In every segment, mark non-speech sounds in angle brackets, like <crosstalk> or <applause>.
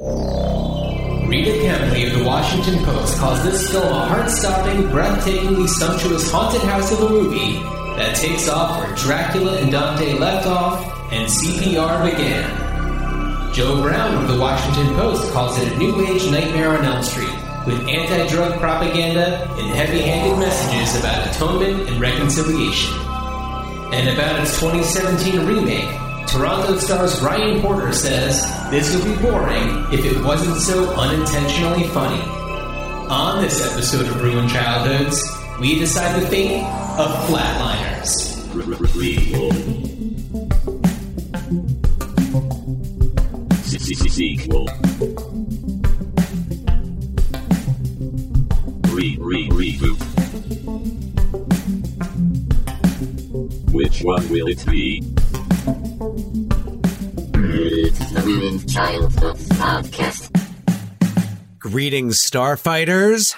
Rita Kempley of the Washington Post calls this film a heart-stopping, breathtakingly sumptuous haunted house of a movie that takes off where Dracula and Dante left off and CPR began. Joe Brown of the Washington Post calls it a new age nightmare on Elm Street, with anti-drug propaganda and heavy-handed messages about atonement and reconciliation. And about its 2017 remake, Toronto stars Ryan Porter says this would be boring if it wasn't so unintentionally funny. On this episode of Ruined Childhoods, we decide the fate of Flatliners. Sequel. Re re reboot. Which one will it be? It's the Ruined Childhood Podcast. Greetings, Starfighters.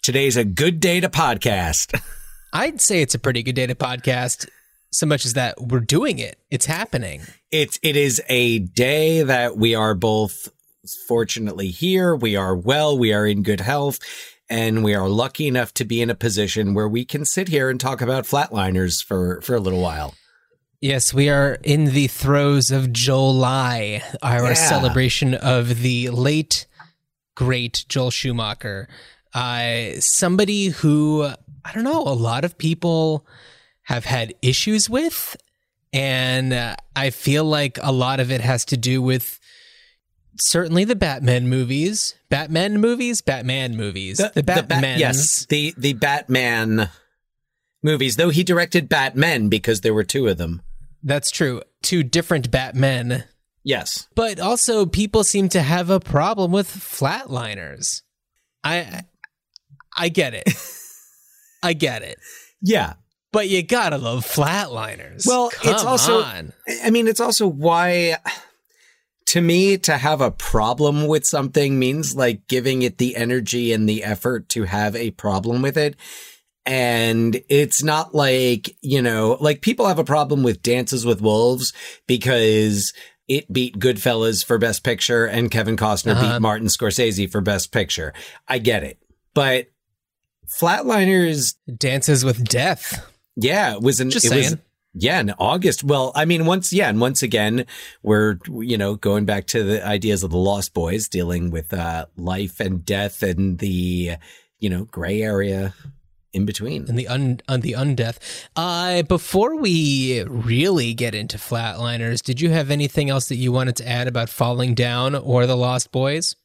Today's a good day to podcast. <laughs> I'd say it's a pretty good day to podcast, so much as that we're doing it. It's happening. It's it is a day that we are both fortunately here. We are well. We are in good health. And we are lucky enough to be in a position where we can sit here and talk about flatliners for, for a little while. Yes, we are in the throes of July, our Yeah. celebration of the late, great Joel Schumacher. Uh, somebody who, I don't know, a lot of people have had issues with. And uh, I feel like a lot of it has to do with certainly the Batman movies. Batman movies? Batman movies. The, Bat- Batman. yes, the the Batman movies. Though he directed Batman because there were two of them. That's true. Two different Batmen. Yes, But also, people seem to have a problem with flatliners. I, I get it. <laughs> I get it. yeah. But you gotta love flatliners. Well, it's also- on. I mean, it's also why, to me, to have a problem with something means like giving it the energy and the effort to have a problem with it. And it's not like, you know, like people have a problem with Dances with Wolves because it beat Goodfellas for Best Picture and Kevin Costner Uh-huh. beat Martin Scorsese for Best Picture. I get it. But Flatliners Dances with Death. yeah, it was an Just it was yeah, in August. Well, I mean, once yeah, and once again, we're you know going back to the ideas of the Lost Boys, dealing with uh, life and death and the you know gray area in between. and the un, un the undeath. Uh, before we really get into flatliners, did you have anything else that you wanted to add about Falling Down or The Lost Boys?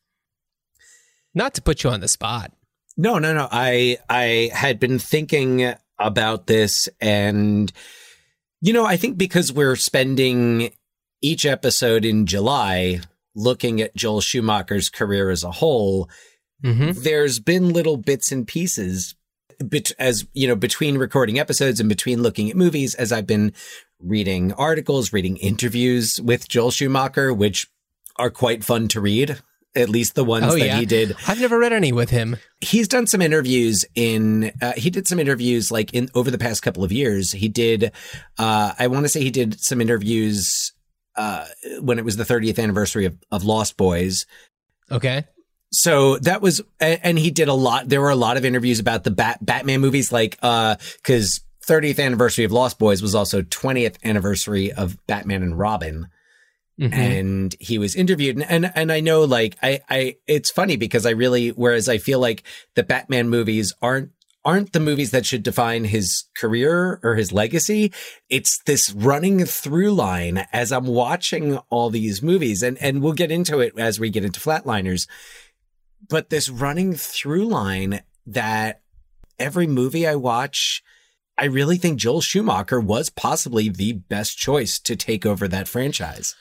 Not to put you on the spot. No, no, no. I I had been thinking about this and you know, I think because we're spending each episode in July looking at Joel Schumacher's career as a whole, Mm-hmm. there's been little bits and pieces bet- as you know between recording episodes and between looking at movies as I've been reading articles, reading interviews with Joel Schumacher which are quite fun to read. At least the ones Oh that yeah, he did I've never read any with him. he's done some interviews in uh, he did some interviews like in over the past couple of years he did uh i want to say he did some interviews uh when it was the 30th anniversary of, of lost boys Okay. So that was and he did a lot there were a lot of interviews about the Bat, batman movies like uh because 30th anniversary of lost boys was also 20th anniversary of batman and robin. Mhm. and he was interviewed and, and and I know like I I it's funny because I really whereas I feel like the Batman movies aren't aren't the movies that should define his career or his legacy it's this running through line as I'm watching all these movies. And and we'll get into it as we get into flatliners but this running through line that every movie I watch I really think Joel Schumacher was possibly the best choice to take over that franchise.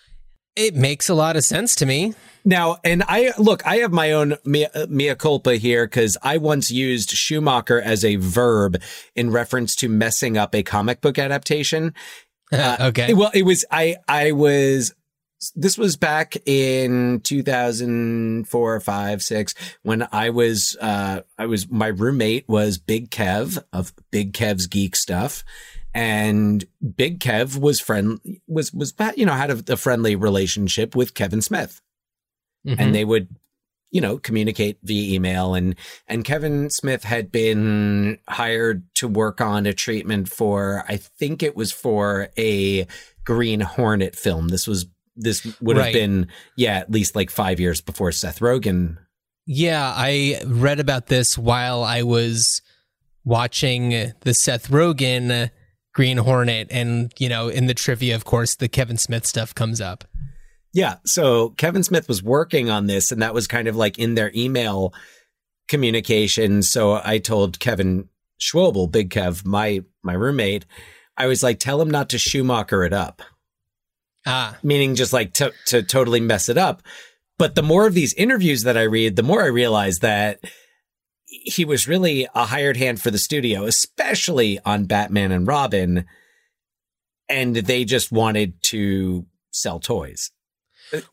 It makes a lot of sense to me. Now, and I look, I have my own mea, mea culpa here because I once used Schumacher as a verb in reference to messing up a comic book adaptation. <laughs> Uh, okay. Well, it was, I, I was, this was back in 2004, five, six, when I was, uh, I was, my roommate was Big Kev of Big Kev's Geek Stuff. And Big Kev was friend, was, was, you know, had a, a friendly relationship with Kevin Smith. Mhm. and they would you know communicate via email and and Kevin Smith had been hired to work on a treatment for I think it was for a Green Hornet film this was this would have Right. been yeah at least like 5 years before Seth Rogen Yeah, I read about this while I was watching the Seth Rogen Green Hornet, and you know, in the trivia, of course, the Kevin Smith stuff comes up. Yeah. So Kevin Smith was working on this, and that was kind of like in their email communication. So I told Kevin Schwobel, Big Kev, my my roommate, I was like, tell him not to Schumacher it up, Ah, meaning just like to to totally mess it up. But the more of these interviews that I read, the more I realize that he was really a hired hand for the studio, especially on Batman and Robin, and they just wanted to sell toys.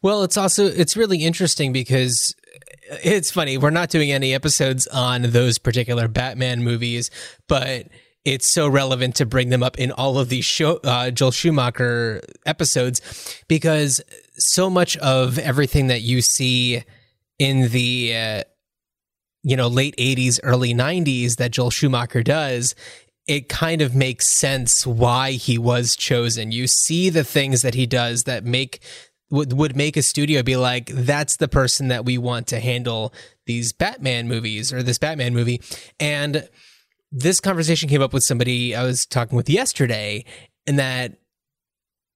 well, it's also it's really interesting because it's funny we're not doing any episodes on those particular Batman movies, but it's so relevant to bring them up in all of these show, uh, Joel Schumacher episodes because so much of everything that you see in the uh, you know late 80s early 90s that Joel Schumacher does it kind of makes sense why he was chosen. You see the things that he does that make would would make a studio be like that's the person that we want to handle these Batman movies or this Batman movie. And this conversation came up with somebody I was talking with yesterday and that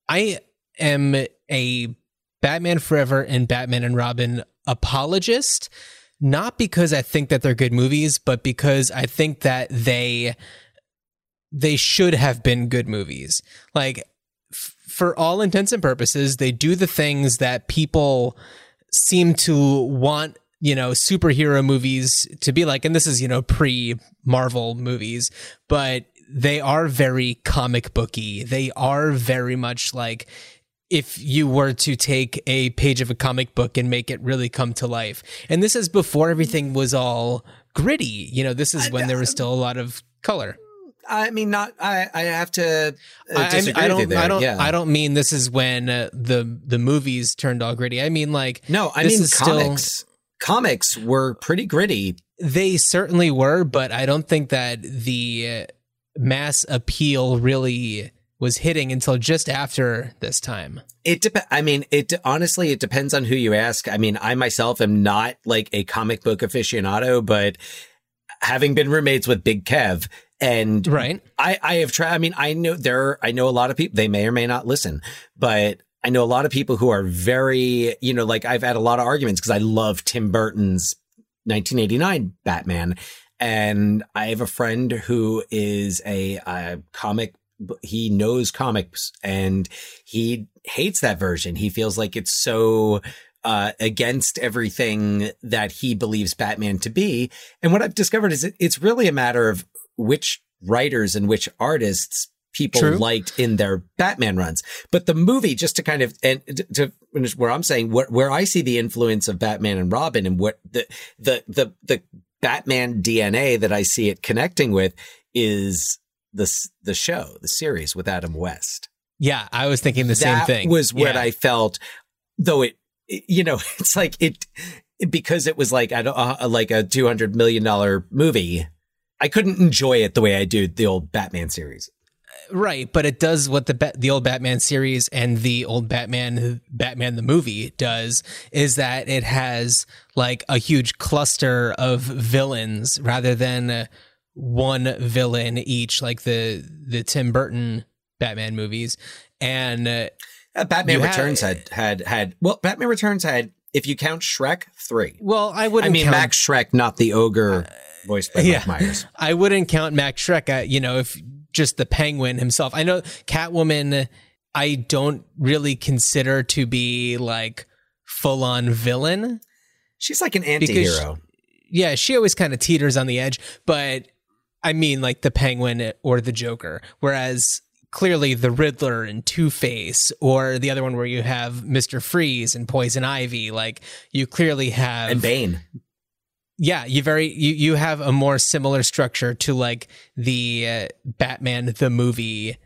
I am a Batman Forever and Batman and Robin apologist, not because I think that they're good movies, but because I think that they they should have been good movies. Like f- for all intents and purposes, they do the things that people seem to want you know superhero movies to be like and this is you know pre marvel movies but they are very comic booky they are very much like if you were to take a page of a comic book and make it really come to life and this is before everything was all gritty you know this is when there was still a lot of color I mean, not. I. I have to uh, I, I, don't. I don't. yeah. I don't mean this is when uh, the the movies turned all gritty. I mean like No, I this mean is still- comics. Were pretty gritty. They certainly were, but I don't think that the uh, mass appeal really was hitting until just after this time. It dep- I mean, it honestly it depends on who you ask. I mean, I myself am not like a comic book aficionado, but having been roommates with Big Kev and Right. I, I have tried. I mean, I know there. Are, I know a lot of people. They may or may not listen, but I know a lot of people who are very, you know, like I've had a lot of arguments because I love Tim Burton's 1989 Batman, and I have a friend who is a, a comic. He knows comics, and he hates that version. He feels like it's so uh, against everything that he believes Batman to be. And what I've discovered is it, it's really a matter of which writers and which artists people True. liked in their Batman runs. But the movie, just to kind of and to- where I'm saying what where I see the influence of Batman and Robin and what the the the the Batman DNA that I see it connecting with is the the show, the series with Adam West Yeah, I was thinking the same that thing. was what Yeah. I felt, though it, you know, <laughs> it's like it, because it was like, I don't, uh, like a $200 million movie. I couldn't enjoy it the way I do the old Batman series. Right, but it does what the the old Batman series and the old Batman Batman the movie does is that it has like a huge cluster of villains rather than uh, one villain each like the the Tim Burton Batman movies and uh, Uh, Batman You had- Returns had, had, had, well, Batman Returns had, if you count Shrek, three. well I I wouldn't I mean, count Max Shreck, not the ogre voiced by yeah. Mike Myers. <laughs> I wouldn't count Max Shreck. Uh, you know, if just the Penguin himself. I know Catwoman. I don't really consider to be like full on villain. She's like an anti-hero. Yeah, she always kind of teeters on the edge, but I mean like the Penguin or the Joker. Whereas clearly the Riddler and Two Face, or the other one where you have Mister Freeze and Poison Ivy, like you clearly have and Bane. Yeah you very you you have a more similar structure to like the uh, batman the movie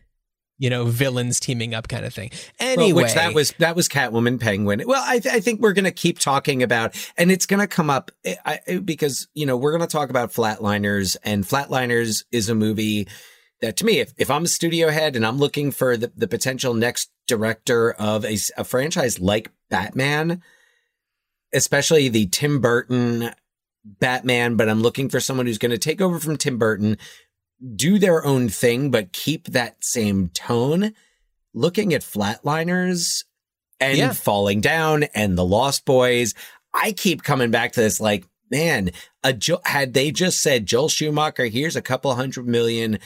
you know, villains teaming up kind of thing. Well, Anyway, which that was that was Catwoman, Penguin. Well, I, th- I think we're going to keep talking about, and it's going to come up I, I, because you know we're going to talk about Flatliners, and Flatliners is a movie that to me, if, if I'm a studio head and I'm looking for the, the potential next director of a, a franchise like Batman, especially the Tim Burton Batman, but I'm looking for someone who's going to take over from Tim Burton, do their own thing, but keep that same tone. Looking at Flatliners and Yeah. Falling Down and The Lost Boys, I keep coming back to this like, man, a jo- had they just said, Joel Schumacher, here's a couple hundred million,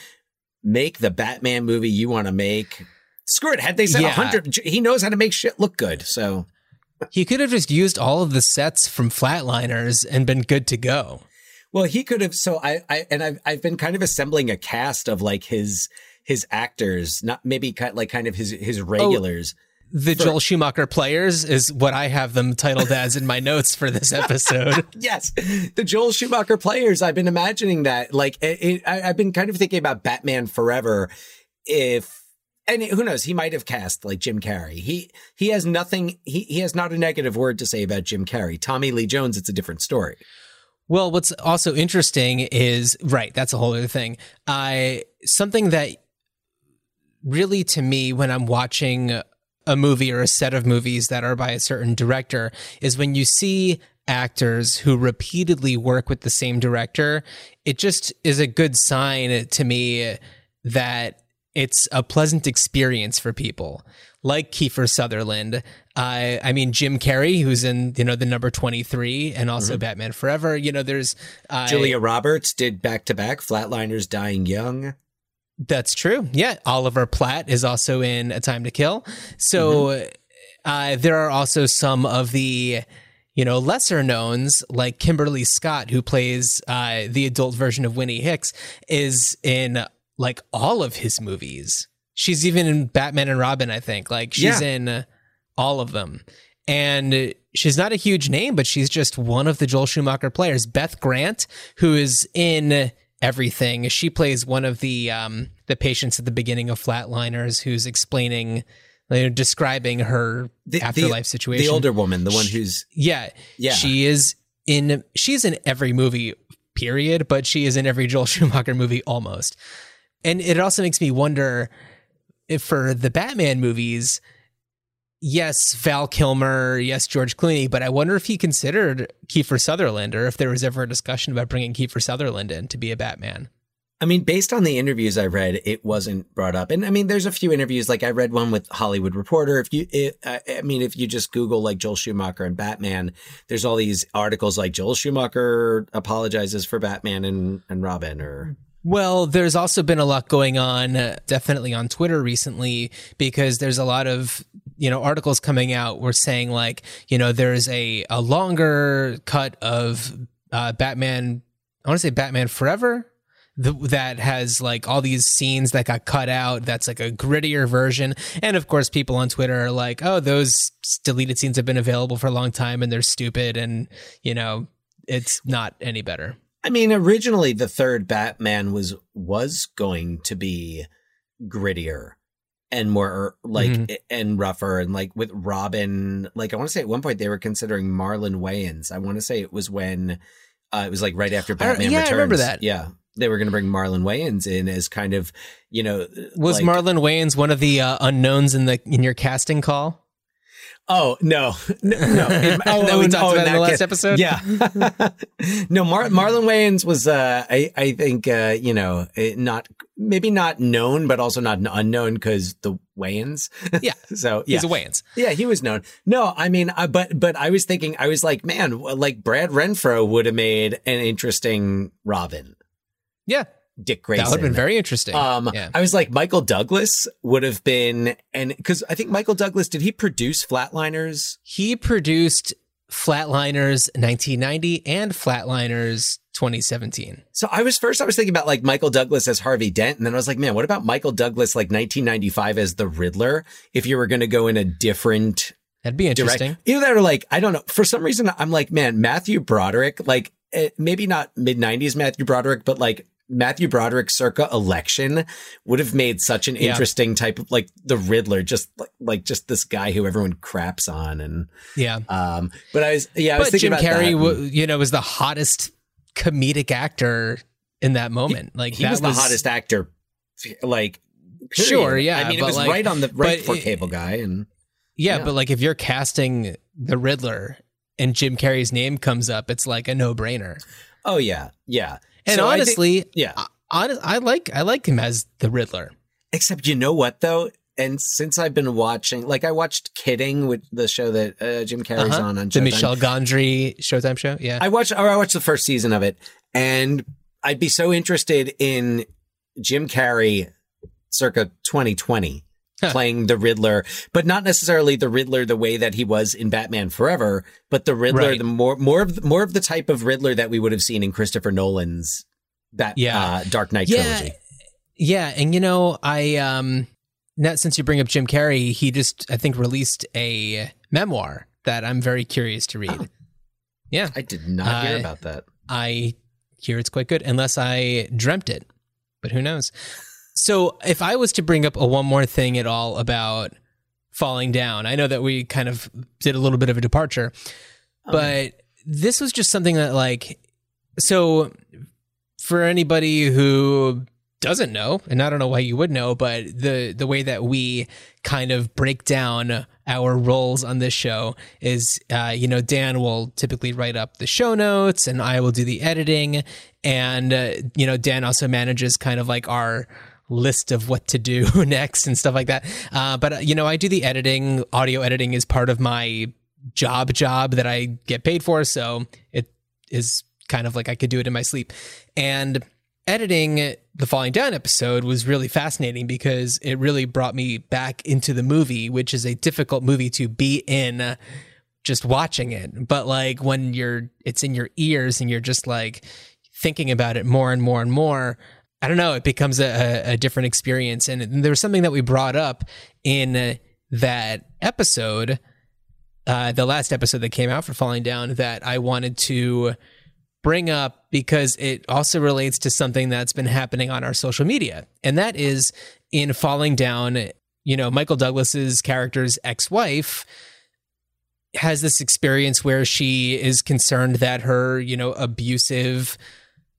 make the Batman movie you want to make. Screw it. Had they said a Yeah. hundred, he knows how to make shit look good. So he could have just used all of the sets from Flatliners and been good to go. Well, he could have. So I, I, and I've, I've been kind of assembling a cast of like his, his actors, not maybe kind like kind of his, his oh, regulars. The Joel Schumacher players is what I have them titled as in my notes for this <laughs> episode. yes, the Joel Schumacher players. I've been imagining that. Like, it, it, I, I've been kind of thinking about Batman Forever. If and who knows, he might have cast like Jim Carrey. He he has nothing. He he has not a negative word to say about Jim Carrey. Tommy Lee Jones. It's a different story. Well, what's also interesting is right. That's a whole other thing. I something that really to me when I'm watching a movie or a set of movies that are by a certain director is when you see actors who repeatedly work with the same director. It just is a good sign to me that it's a pleasant experience for people like Kiefer Sutherland. I I mean Jim Carrey, who's in you know the number twenty three, and also Batman Forever. You know, there's uh, Julia Roberts did back to back Flatliners, Dying Young. That's true. Yeah, Oliver Platt is also in A Time to Kill. So uh, there are also some of the you know lesser knowns like Kimberly Scott, who plays uh, the adult version of Winnie Hicks, is in like all of his movies. She's even in Batman and Robin, I think. Like she's Yeah. in all of them. And she's not a huge name, but she's just one of the Joel Schumacher players. Beth Grant, who is in everything, she plays one of the um, the patients at the beginning of Flatliners, who's explaining, you know, describing her The- the- afterlife situation. The older woman, the one who's yeah, Yeah. she is in. She's in every movie, period. But she is in every Joel Schumacher movie almost. And it also makes me wonder if for the Batman movies, yes, Val Kilmer, yes, George Clooney, but I wonder if he considered Kiefer Sutherland or if there was ever a discussion about bringing Kiefer Sutherland in to be a Batman. I mean, based on the interviews I read, it wasn't brought up. And I mean, there's a few interviews, like I read one with Hollywood Reporter. If you, it, I I mean, if you just Google like Joel Schumacher and Batman, there's all these articles like Joel Schumacher apologizes for Batman and, and Robin or. Well, there's also been a lot going on, uh, definitely on Twitter recently, because there's a lot of you know articles coming out. We're saying like you know there's a a longer cut of uh, Batman. I want to say Batman Forever. That has like all these scenes that got cut out. That's like a grittier version. And of course, people on Twitter are like, "Oh, those deleted scenes have been available for a long time, and they're stupid, and you know, it's not any better." I mean, originally the third Batman was was going to be grittier and more like Mhm. and rougher and like with Robin. Like I want to say at one point they were considering Marlon Wayans. I want to say it was when uh, it was like right after I- Batman yeah, I remember that. Yeah, they were going to bring Marlon Wayans in as kind of you know Was like- Marlon Wayans one of the uh, unknowns in the in your casting call? Oh no, no, no. <laughs> In- Oh, that we talked about in that the last case- episode? Yeah, <laughs> no. Mar- Marlon Wayans was, uh, I, I think, uh, you know, eh, not maybe not known, but also not unknown because the Wayans. <laughs> Yeah. so yeah, He's a Wayans. yeah, he was known. No, I mean, I, but but I was thinking, I was like, man, like Brad Renfro would have made an interesting Robin. Yeah, Dick Grayson. that would have been very interesting. Um, yeah. I was like, Michael Douglas would have been, and because I think Michael Douglas did he produce Flatliners? He produced Flatliners 1990 and Flatliners 2017. So I was first, I was thinking about like Michael Douglas as Harvey Dent, and then I was like, man, what about Michael Douglas like 1995 as the Riddler? If you were going to go in a different That'd be interesting. direct, either that or like I don't know. For some reason, I'm like, man, Matthew Broderick, like eh, maybe not mid 90s Matthew Broderick, but like Matthew Broderick circa election would have made such an Yeah. interesting type of like the Riddler, just like, like just this guy who everyone craps on. And, Yeah. um, but I was, yeah, I was But thinking Jim about Carrey, w- you know, was the hottest comedic actor in that moment. Like he that was the hottest actor, like, period. Sure, yeah, I mean, it was like- right on the right for cable guy. And Yeah, Yeah. but like if you're casting the Riddler and Jim Carrey's name comes up, it's like a no brainer. oh, yeah, yeah. And So I think- honestly, yeah. I, honest, I like I like him as the Riddler. Except you know what though? And since I've been watching, like I watched Kidding with the show that uh, Jim Carrey's Uh-huh. on on The Michel Gondry Showtime show. Yeah. I watched, or I watched the first season of it, and I'd be so interested in Jim Carrey, circa 2020, Huh. Playing the Riddler, but not necessarily the Riddler the way that he was in Batman Forever, but the Riddler, Right. the more more of the, more of the type of Riddler that we would have seen in Christopher Nolan's that Yeah. uh, Dark Knight Yeah. trilogy. Yeah, and you know, I um now since you bring up Jim Carrey, he just I think released a memoir that I'm very curious to read. Oh. Yeah. I did not hear Uh, about that. I hear it's quite good, unless I dreamt it, but who knows? So, if I was to bring up a one more thing at all about falling down, I know that we kind of did a little bit of a departure, but this was just something that, like, so for anybody who doesn't know, and I don't know why you would know, but the the way that we kind of break down our roles on this show is, uh, you know, Dan will typically write up the show notes, and I will do the editing, and uh, you know, Dan also manages kind of like our list of what to do <laughs> next and stuff like that. Uh, but uh, you know, I do the editing. Audio editing is part of my job job that I get paid for, so it is kind of like I could do it in my sleep. And editing the Falling Down episode was really fascinating because it really brought me back into the movie, which is a difficult movie to be in just watching it. But like when you're it's in your ears and you're just like thinking about it more and more and more, I don't know, it becomes a, a, different experience. And there was something that we brought up in uh, that episode, uh, the last episode that came out for Falling Down, that I wanted to bring up because it also relates to something that's been happening on our social media. And that is in Falling Down, you know, Michael Douglas's character's ex-wife has this experience where she is concerned that her, you know, abusive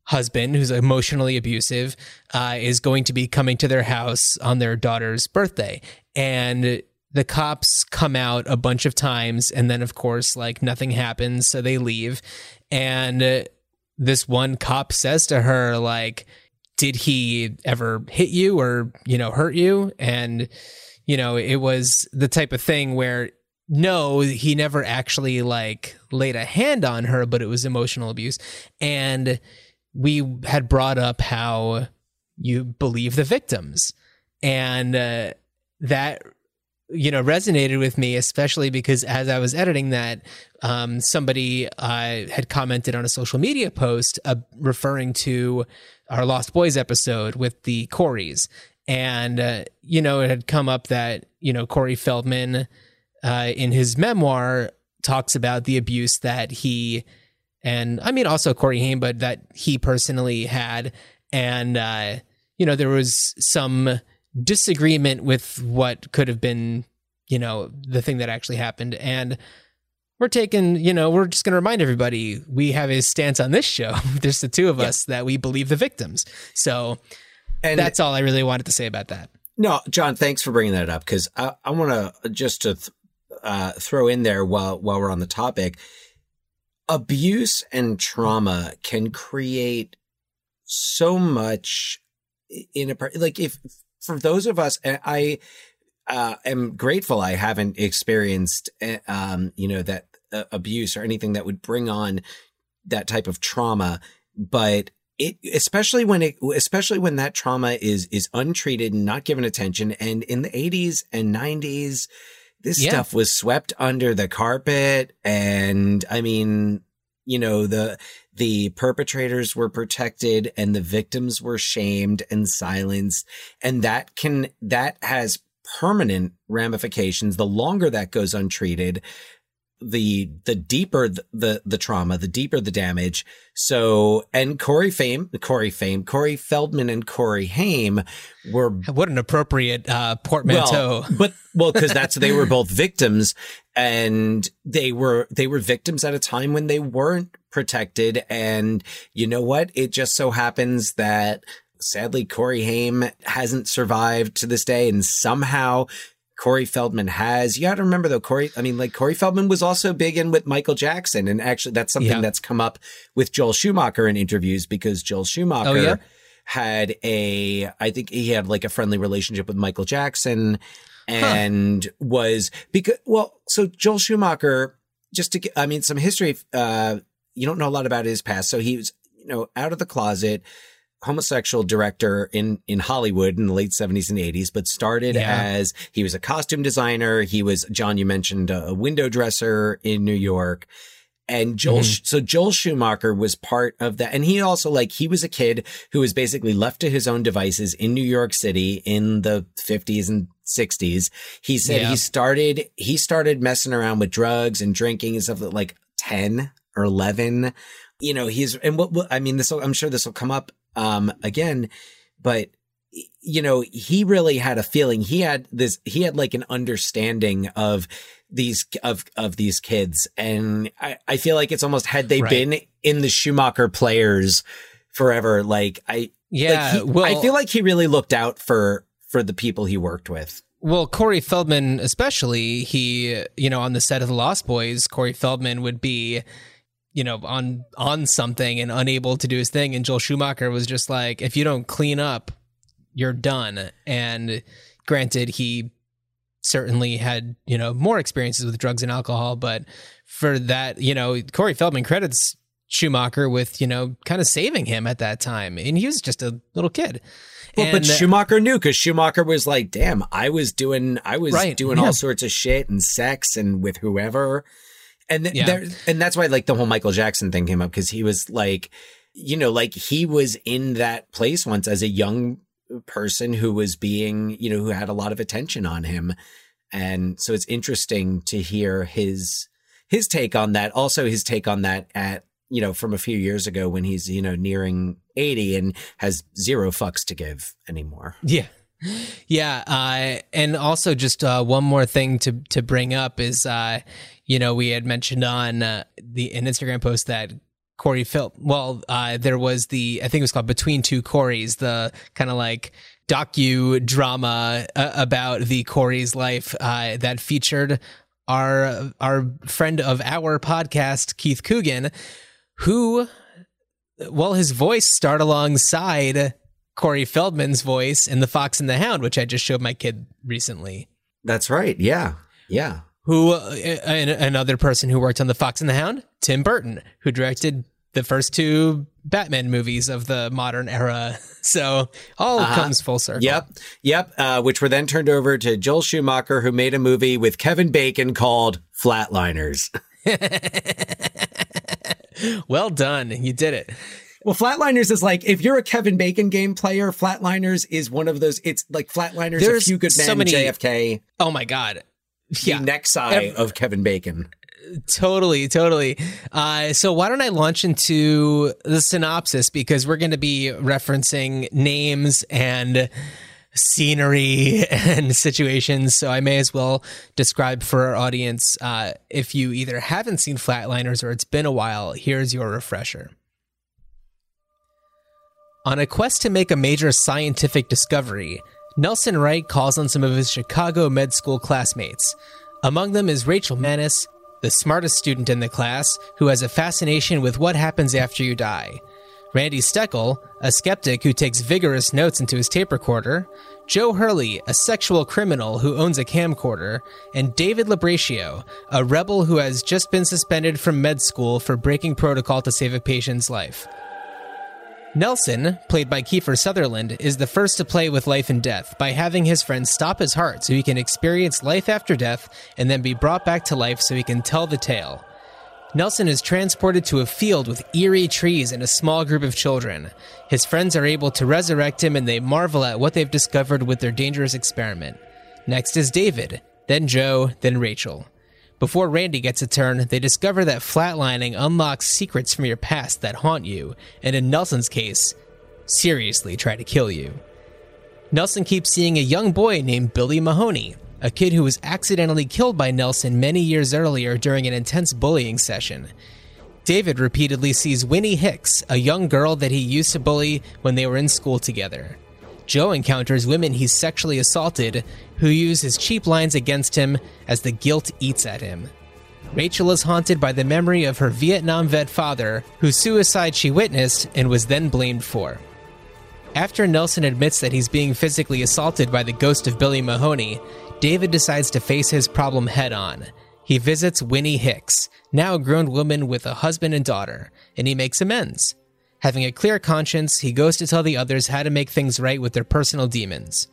husband, who's emotionally abusive, uh, is going to be coming to their house on their daughter's birthday. And the cops come out a bunch of times. And then, of course, like nothing happens. So they leave. And uh, this one cop says to her, like, did he ever hit you or, you know, hurt you? And, you know, it was the type of thing where no, he never actually like laid a hand on her, but it was emotional abuse. And we had brought up how you believe the victims. And uh, that, you know, resonated with me, especially because as I was editing that, um, somebody uh, had commented on a social media post uh, referring to our Lost Boys episode with the Coreys. And, uh, you know, it had come up that, you know, Corey Feldman uh, in his memoir talks about the abuse that he and I mean also Corey Haim, but that he personally had, and uh, you know there was some disagreement with what could have been, you know, the thing that actually happened, and we're taking, you know, we're just going to remind everybody we have a stance on this show. <laughs> There's the two of us that we believe the victims, so And that's all I really wanted to say about that. No, John, thanks for bringing that up because I, I want to just to th- uh, throw in there while while we're on the topic. Abuse and trauma can create so much in a like if for those of us, I uh, am grateful I haven't experienced uh, um, you know that uh, abuse or anything that would bring on that type of trauma, but it especially when it especially when that trauma is is untreated and not given attention and in the 80s and 90s this Yeah. stuff was swept under the carpet and i mean you know the the perpetrators were protected and the victims were shamed and silenced and that can that has permanent ramifications the longer that goes untreated the the deeper the, the the trauma, the deeper the damage. So and Corey Fame, Corey Fame, Corey Feldman and Corey Haim were What an appropriate uh, portmanteau. well, but well, because that's they were both victims, and they were they were victims at a time when they weren't protected. And you know what? It just so happens that sadly Corey Haim hasn't survived to this day, and somehow. Corey Feldman has. You got to remember though, Corey. I mean, like Corey Feldman was also big in with Michael Jackson, and actually, that's something Yeah. that's come up with Joel Schumacher in interviews because Joel Schumacher Oh, yeah? had a, I think he had like a friendly relationship with Michael Jackson and was because, well, so Joel Schumacher, just to get, I mean, some history, uh, you don't know a lot about his past. So he was, you know, out of the closet, homosexual director in, in Hollywood in the late seventies and eighties, but started Yeah. as, he was a costume designer. He was, John, you mentioned a window dresser in New York. And Joel, mm-hmm. so Joel Schumacher was part of that. And he also like, he was a kid who was basically left to his own devices in New York City in the 50s and 60s. He said Yeah. he started, he started messing around with drugs and drinking and stuff like 10 or 11. You know, he's, and what, what I mean, this will, I'm sure this will come up, um, again, but you know, he really had a feeling. He had this, he had like an understanding of these, of, of these kids. And I, I feel like it's almost had they Right. been in the Schumacher players forever. Like I, yeah. like he, well, I feel like he really looked out for, for the people he worked with. Well, Corey Feldman, especially, he, you know, on the set of The Lost Boys, Corey Feldman would be, you know, on on something and unable to do his thing, and Joel Schumacher was just like, if you don't clean up, you're done. And granted, he certainly had, you know, more experiences with drugs and alcohol, but for that, you know, Corey Feldman credits Schumacher with, you know, kind of saving him at that time, and he was just a little kid. Well, but And- uh, Schumacher knew because Schumacher was like, damn, I was doing, I was Right, doing yeah. all sorts of shit and sex and with whoever. And th- Yeah. there, and that's why like the whole Michael Jackson thing came up because he was like, you know, like he was in that place once as a young person who was being, you know, who had a lot of attention on him. And so it's interesting to hear his, his take on that. Also his take on that at, you know, from a few years ago when he's, you know, nearing 80 and has zero fucks to give anymore. Yeah. Yeah, uh, and also just uh, one more thing to to bring up is, uh, you know, we had mentioned on uh, the an Instagram post that Corey Phil. Well, uh, there was the I think it was called Between Two Corys, the kind of like docu drama uh, about the Corey's life uh, that featured our our friend of our podcast Keith Coogan, who, well, his voice starred alongside Corey Feldman's voice in The Fox and the Hound, which I just showed my kid recently. That's right. Yeah. Yeah. Who uh, and another person who worked on The Fox and the Hound, Tim Burton, who directed the first two Batman movies of the modern era. <laughs> So all comes full circle. Yep. Yep. Uh, which were then turned over to Joel Schumacher, who made a movie with Kevin Bacon called Flatliners. <laughs> <laughs> Well done. You did it. Well, Flatliners is like if you're a Kevin Bacon game player, Flatliners is one of those. It's like Flatliners, There's a few good men, so many- JFK, Oh my God. The Yeah. Nexi Ev- of Kevin Bacon. Totally, totally. Uh, so why don't I launch into the synopsis because we're going to be referencing names and scenery <laughs> and situations. So I may as well describe for our audience. Uh, if you either haven't seen Flatliners or it's been a while, here's your refresher. On a quest to make a major scientific discovery, Nelson Wright calls on some of his Chicago med school classmates. Among them is Rachel Mannus, the smartest student in the class, who has a fascination with what happens after you die. Randy Steckel, a skeptic who takes vigorous notes into his tape recorder, Joe Hurley, a sexual criminal who owns a camcorder, and David Labraccio, a rebel who has just been suspended from med school for breaking protocol to save a patient's life. Nelson, played by Kiefer Sutherland, is the first to play with life and death by having his friend stop his heart so he can experience life after death and then be brought back to life so he can tell the tale. Nelson is transported to a field with eerie trees and a small group of children. His friends are able to resurrect him and they marvel at what they've discovered with their dangerous experiment. Next is David, then Joe, then Rachel. Before Randy gets a turn, they discover that flatlining unlocks secrets from your past that haunt you, and in Nelson's case, seriously try to kill you. Nelson keeps seeing a young boy named Billy Mahoney, a kid who was accidentally killed by Nelson many years earlier during an intense bullying session. David repeatedly sees Winnie Hicks, a young girl that he used to bully when they were in school together. Joe encounters women he's sexually assaulted who use his cheap lines against him as the guilt eats at him. Rachel is haunted by the memory of her Vietnam vet father, whose suicide she witnessed and was then blamed for. After Nelson admits that he's being physically assaulted by the ghost of Billy Mahoney, David decides to face his problem head on. He visits Winnie Hicks, now a grown woman with a husband and daughter, and he makes amends. Having a clear conscience, he goes to tell the others how to make things right with their personal demons.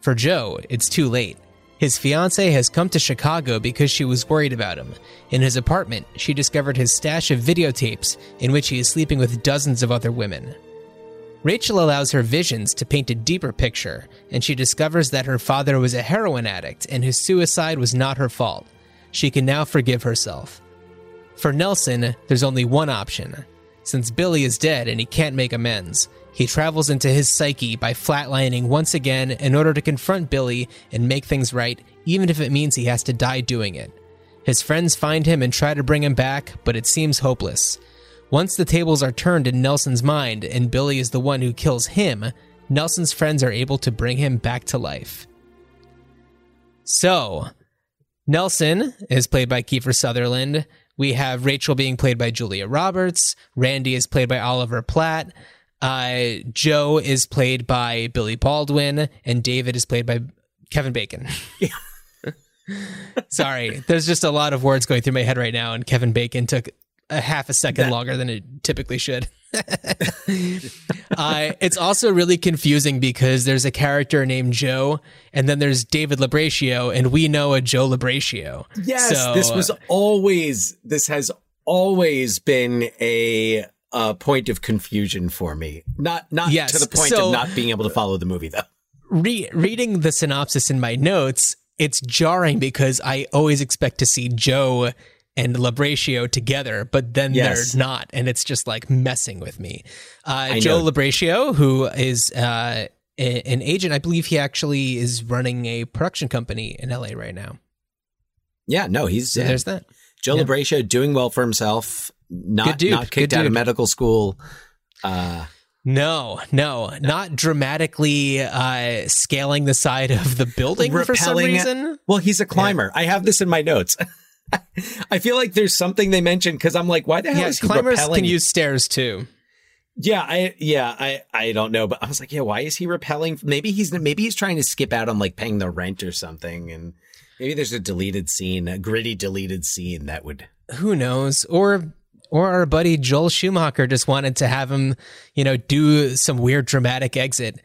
For Joe, it's too late. His fiancee has come to Chicago because she was worried about him. In his apartment, she discovered his stash of videotapes in which he is sleeping with dozens of other women. Rachel allows her visions to paint a deeper picture, and she discovers that her father was a heroin addict and his suicide was not her fault. She can now forgive herself. For Nelson, there's only one option. Since Billy is dead and he can't make amends, he travels into his psyche by flatlining once again in order to confront Billy and make things right, even if it means he has to die doing it. His friends find him and try to bring him back, but it seems hopeless. Once the tables are turned in Nelson's mind and Billy is the one who kills him, Nelson's friends are able to bring him back to life. So, Nelson is played by Kiefer Sutherland. We have Rachel being played by Julia Roberts. Randy is played by Oliver Platt. Uh, Joe is played by Billy Baldwin, and David is played by Kevin Bacon. <laughs> <laughs> Sorry, there's just a lot of words going through my head right now, and Kevin Bacon took a half a second That- longer than it typically should. <laughs> uh, it's also really confusing because there's a character named Joe, and then there's David Labraccio, and we know a Joe Labratio. Yes, So, this was always this has always been a uh, point of confusion for me. Not not Yes, to the point so- of not being able to follow the movie though. re- reading the synopsis in my notes, it's jarring because I always expect to see Joe and Labratio together, but then Yes. they're not, and it's just like messing with me. Uh, Joe know. Labratio, who is uh, a- an agent, I believe he actually is running a production company in LA right now. Yeah, no, he's So there's that. Joe yeah. Labratio doing well for himself. Not not kicked good out of medical school. Uh, No, no, not dramatically uh, scaling the side of the building for some Repelling- reason. well, he's a climber. I have this in my notes. <laughs> I feel like there's something they mentioned because I'm like, why the hell Yeah, is he climbers repelling? can use stairs too. Yeah, I yeah, I I don't know, but I was like, yeah, why is he repelling? Maybe he's maybe he's trying to skip out on like paying the rent or something, and maybe there's a deleted scene, a gritty deleted scene that would. who knows or or our buddy Joel Schumacher just wanted to have him, you know, do some weird dramatic exit.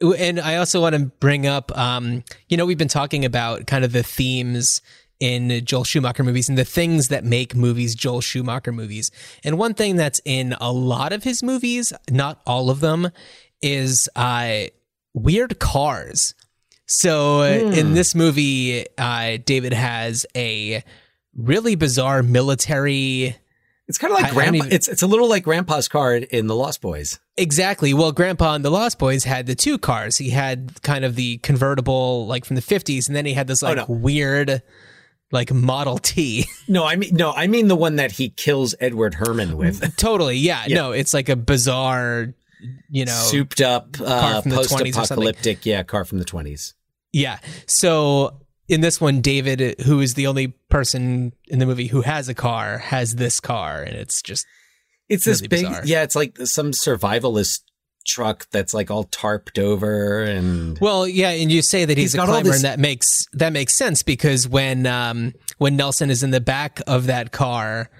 And I also want to bring up um, you know, we've been talking about kind of the themes in Joel Schumacher movies and the things that make movies Joel Schumacher movies. And one thing that's in a lot of his movies, not all of them, is uh weird cars. So uh, in this movie, uh, David has a really bizarre military. It's kind of like I- I even- it's it's a little like Grandpa's card in The Lost Boys. Exactly. Well, Grandpa in the Lost Boys had the two cars. He had kind of the convertible, like from the fifties, and then he had this like Oh, no. weird, like Model T. <laughs> No, I mean no, I mean the one that he kills Edward Herrmann with. <laughs> totally. Yeah, Yeah. No, it's like a bizarre, you know, Souped up, uh, from the 20s post-apocalyptic, yeah, car from the twenties. Yeah. So in this one, David, who is the only person in the movie who has a car, has this car, and it's just It's this big, bizarre. yeah. It's like some survivalist truck that's like all tarped over, and Well, yeah, and you say that he's, He's a climber, this- and that makes that makes sense because when um when Nelson is in the back of that car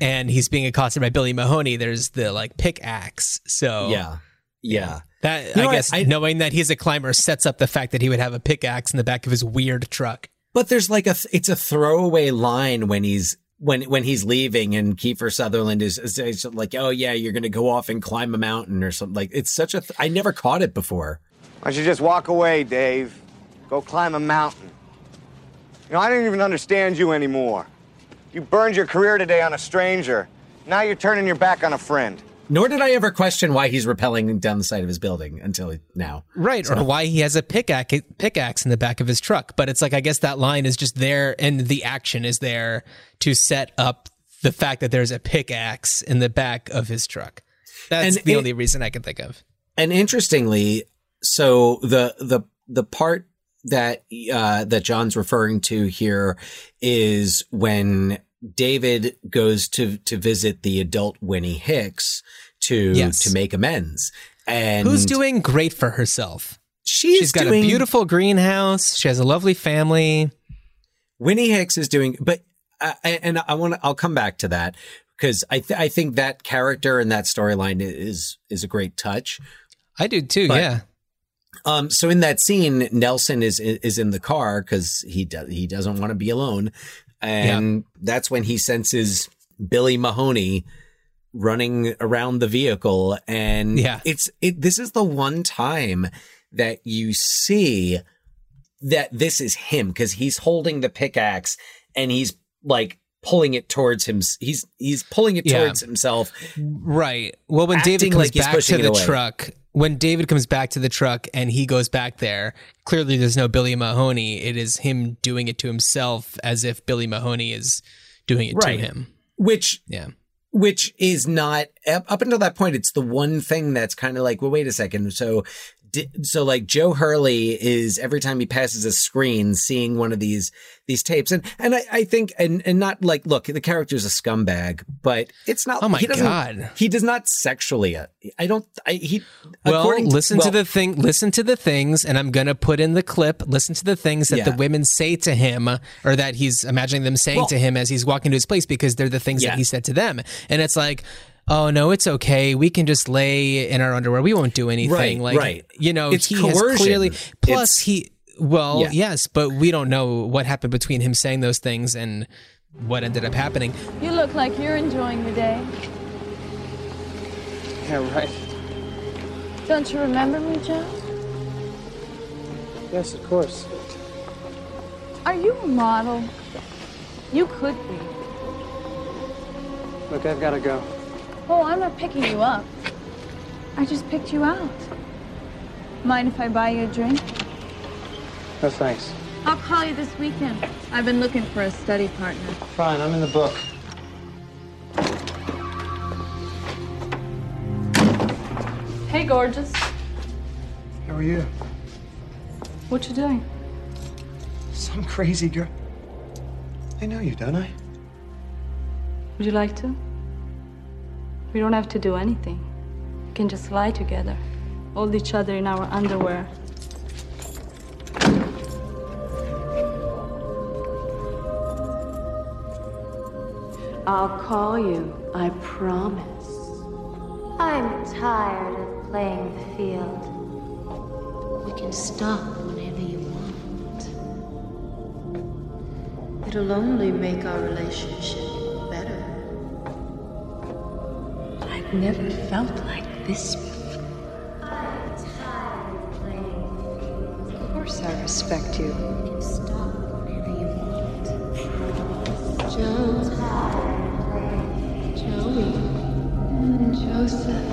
and he's being accosted by Billy Mahoney, there's the like pickaxe. So yeah, yeah. that You know I what? guess I- knowing that he's a climber sets up the fact that he would have a pickaxe in the back of his weird truck. But there's like a it's a throwaway line when he's when when he's leaving and Kiefer Sutherland is, is, like, oh yeah, you're gonna go off and climb a mountain or something. Like it's such a th- I never caught it before. Why don't you just walk away, Dave? Go climb a mountain. You know, I don't even understand you anymore. You burned your career today on a stranger. Now you're turning your back on a friend. Nor did I ever question why he's rappelling down the side of his building until now. Right, or why he has a pickaxe pickaxe in the back of his truck. But it's like I guess that line is just there, and the action is there to set up the fact that there's a pickaxe in the back of his truck. That's And the it- only reason I can think of. And interestingly, so the the the part that uh, that John's referring to here is when David goes to to visit the adult Winnie Hicks to Yes. to make amends. And Who's doing great for herself? she's, She's got doing, a beautiful greenhouse. She has a lovely family. Winnie Hicks is doing, but uh, and I want to. I'll come back to that because I th- I think that character and that storyline is is a great touch. I do too. But- yeah. Um, so in that scene, Nelson is is in the car because he does he doesn't want to be alone, and that's when he senses Billy Mahoney running around the vehicle, and Yeah. it's it. This is the one time that you see that this is him because he's holding the pickaxe and he's like pulling it towards him. He's he's pulling it Yeah. towards himself. Right. Well, when David comes like back to the away. truck, when David comes back to the truck and he goes back there, clearly there's no Billy Mahoney. It is him doing it to himself as if Billy Mahoney is doing it Right. to him. Which Yeah. which is not up until that point it's the one thing that's kind of like well wait a second so so like joe hurley is every time he passes a screen seeing one of these these tapes and and i, I think and and not like look the character's a scumbag but it's not Oh my he God. he does not sexually i don't i he Well, listen to well, the thing. Listen to the things, and I'm gonna put in the clip. Listen to the things that the women say to him, or that he's imagining them saying Well- to him as he's walking to his place, because they're the things Yeah. that he said to them. And it's like, oh no, it's okay. We can just lay in our underwear. We won't do anything. Right, like, right. you know, It's he has coercion. clearly. Plus, It's- he. Well, Yeah. yes, but we don't know what happened between him saying those things and what ended up happening. You look like you're enjoying the day. Yeah, right. Don't you remember me, Joe? Yes, of course. Are you a model? You could be. Look, I've got to go. Oh, I'm not picking you up. I just picked you out. Mind if I buy you a drink? No thanks. I'll call you this weekend. I've been looking for a study partner. Fine, I'm in the book. Hey, gorgeous. How are you? What you doing? Some crazy girl. I know you, don't I? Would you like to? We don't have to do anything. We can just lie together, hold each other in our underwear. I'll call you, I promise. I'm tired of playing the field. We can stop whenever you want. It'll only make our relationship never felt like this before. I'm tired of playing the field. Of course I respect you. You stop whenever you want. Joe, Joey, Joseph.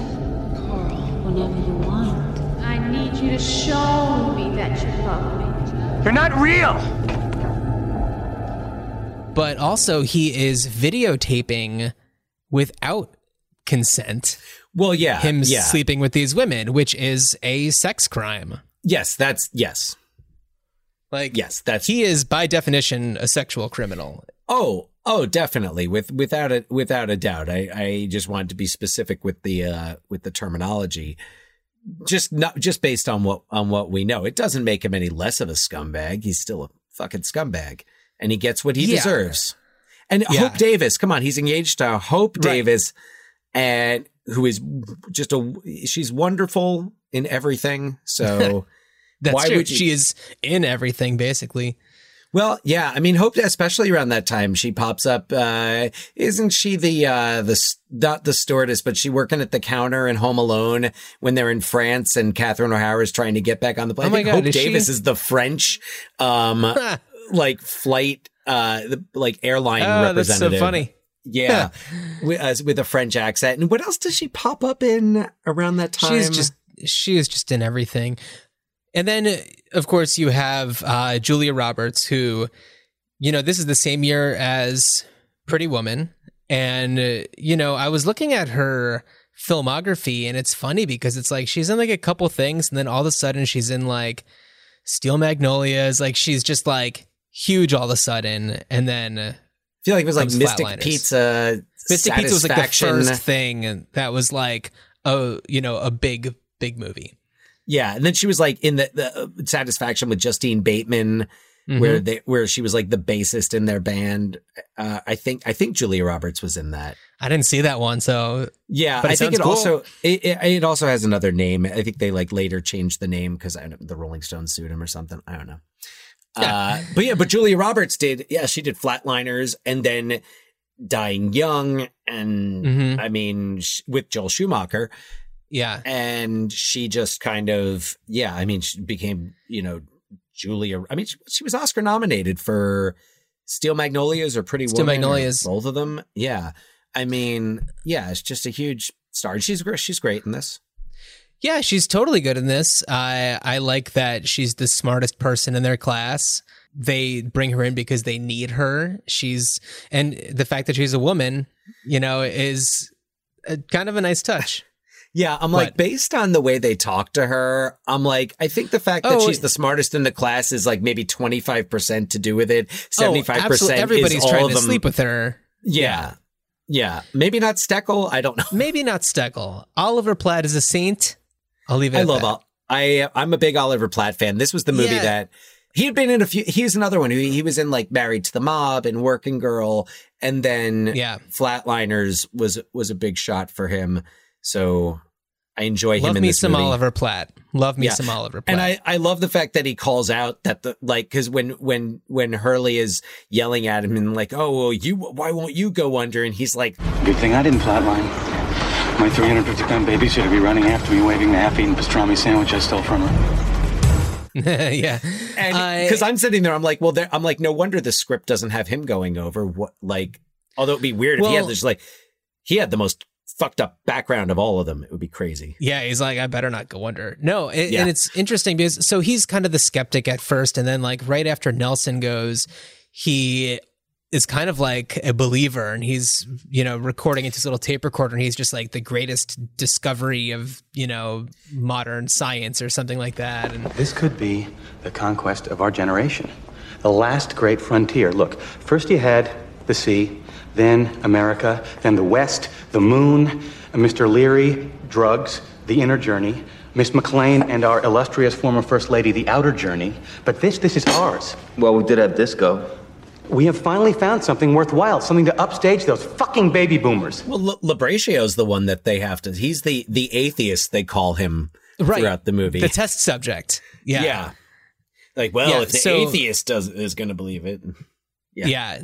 Carl, whenever you want. I need you to show me that you love me. You're not real! But also, he is videotaping without consent well yeah him yeah sleeping with these women, which is a sex crime. yes that's yes Like, yes that's he is by definition a sexual criminal. Oh, oh, definitely. With without a without a doubt. I, I just wanted to be specific with the uh with the terminology. Just not just based on what on what we know. It doesn't make him any less of a scumbag. He's still a fucking scumbag. And he gets what he Yeah. deserves. And Yeah. Hope Davis, come on, he's engaged to Hope Right. Davis and who is just a she's wonderful in everything. So <laughs> That's Why true. would you- She is in everything, basically. Well, yeah. I mean, Hope, especially around that time, she pops up. Uh, isn't she the, uh, the, not the stewardess, but she working at the counter in Home Alone when they're in France and Catherine O'Hara is trying to get back on the plane? Oh my I think God, Hope is she? Davis is the French, um, <laughs> like flight, uh, the, like airline Oh, that's so funny. Yeah, <laughs> with, uh, with a French accent. And what else does she pop up in around that time? She's just she is just in everything. And then of course you have uh, Julia Roberts, who, you know, this is the same year as Pretty Woman, and uh, you know I was looking at her filmography, and it's funny because it's like she's in like a couple things, and then all of a sudden she's in like Steel Magnolias, like she's just like huge all of a sudden, and then. I feel like it was like Mystic Pizza. Mystic Pizza was like the first thing that was like, oh, you know, a big, big movie. Yeah, and then she was like in the, the uh, Satisfaction with Justine Bateman, where Mhm. they where she was like the bassist in their band. Uh, I think I think Julia Roberts was in that. I didn't see that one, so Yeah, I think it cool. also it, it, it also has another name. I think they like later changed the name because the Rolling Stones sued him or something. I don't know. <laughs> Uh, but yeah, but Julia Roberts did. Yeah, she did Flatliners and then Dying Young, and Mhm. I mean sh- with Joel Schumacher, yeah, and she just kind of yeah. I mean, she became you know Julia. I mean, she, she was Oscar nominated for Steel Magnolias or Pretty Steel Woman, Magnolias. both of them. Yeah, I mean, yeah, it's just a huge star. She's she's great in this. Yeah, she's totally good in this. I I like that she's the smartest person in their class. They bring her in because they need her. She's and the fact that she's a woman, you know, is a, kind of a nice touch. <laughs> Yeah, I'm like But- based on the way they talk to her, I'm like I think the fact that Oh, she's the smartest in the class is like maybe 25% to do with it. 75% oh. Everybody's is all trying of to them. sleep with her. yeah. Yeah, maybe not Steckle, I don't know. <laughs> Maybe not Steckle. Oliver Platt is a saint. I'll leave it. I at love that. Ol- I I'm a big Oliver Platt fan. This was the movie Yeah. that he had been in a few he's another one who he was in like Married to the Mob and Working Girl and then Yeah. Flatliners was was a big shot for him. So I enjoy him Love in me this some movie. Oliver Platt. Love me Yeah. some Oliver Platt. And I, I love the fact that he calls out that the like because when when when Hurley is yelling at him and like oh well you why won't you go under and he's like Good thing I didn't flatline. My 350 pound babysitter be running after me, waving the half eaten pastrami sandwich I stole from her. <laughs> yeah. and because I'm sitting there I'm like well I'm like no wonder the script doesn't have him going over what like although it'd be weird if he had this like he had the most fucked up background of all of them it would be crazy Yeah, he's like, I better not go under. No, it, Yeah. and it's interesting because so he's kind of the skeptic at first, and then like right after Nelson goes, he is kind of like a believer, and he's you know recording into his little tape recorder, and he's just like the greatest discovery of you know modern science or something like that, and This could be the conquest of our generation. The last great frontier. Look, first you had the sea, then America, then the West, the moon, uh, Mr. Leary, drugs, the inner journey, Miss MacLaine and our illustrious former First Lady, the outer journey. But this, this is ours. Well, we did have disco. We have finally found something worthwhile, something to upstage those fucking baby boomers. well L- Labraccio's the one that they have to he's the the atheist they call him right throughout the movie the test subject. Yeah, yeah. Like, well, Yeah, if the so- atheist does is going to believe it, Yeah. Yeah.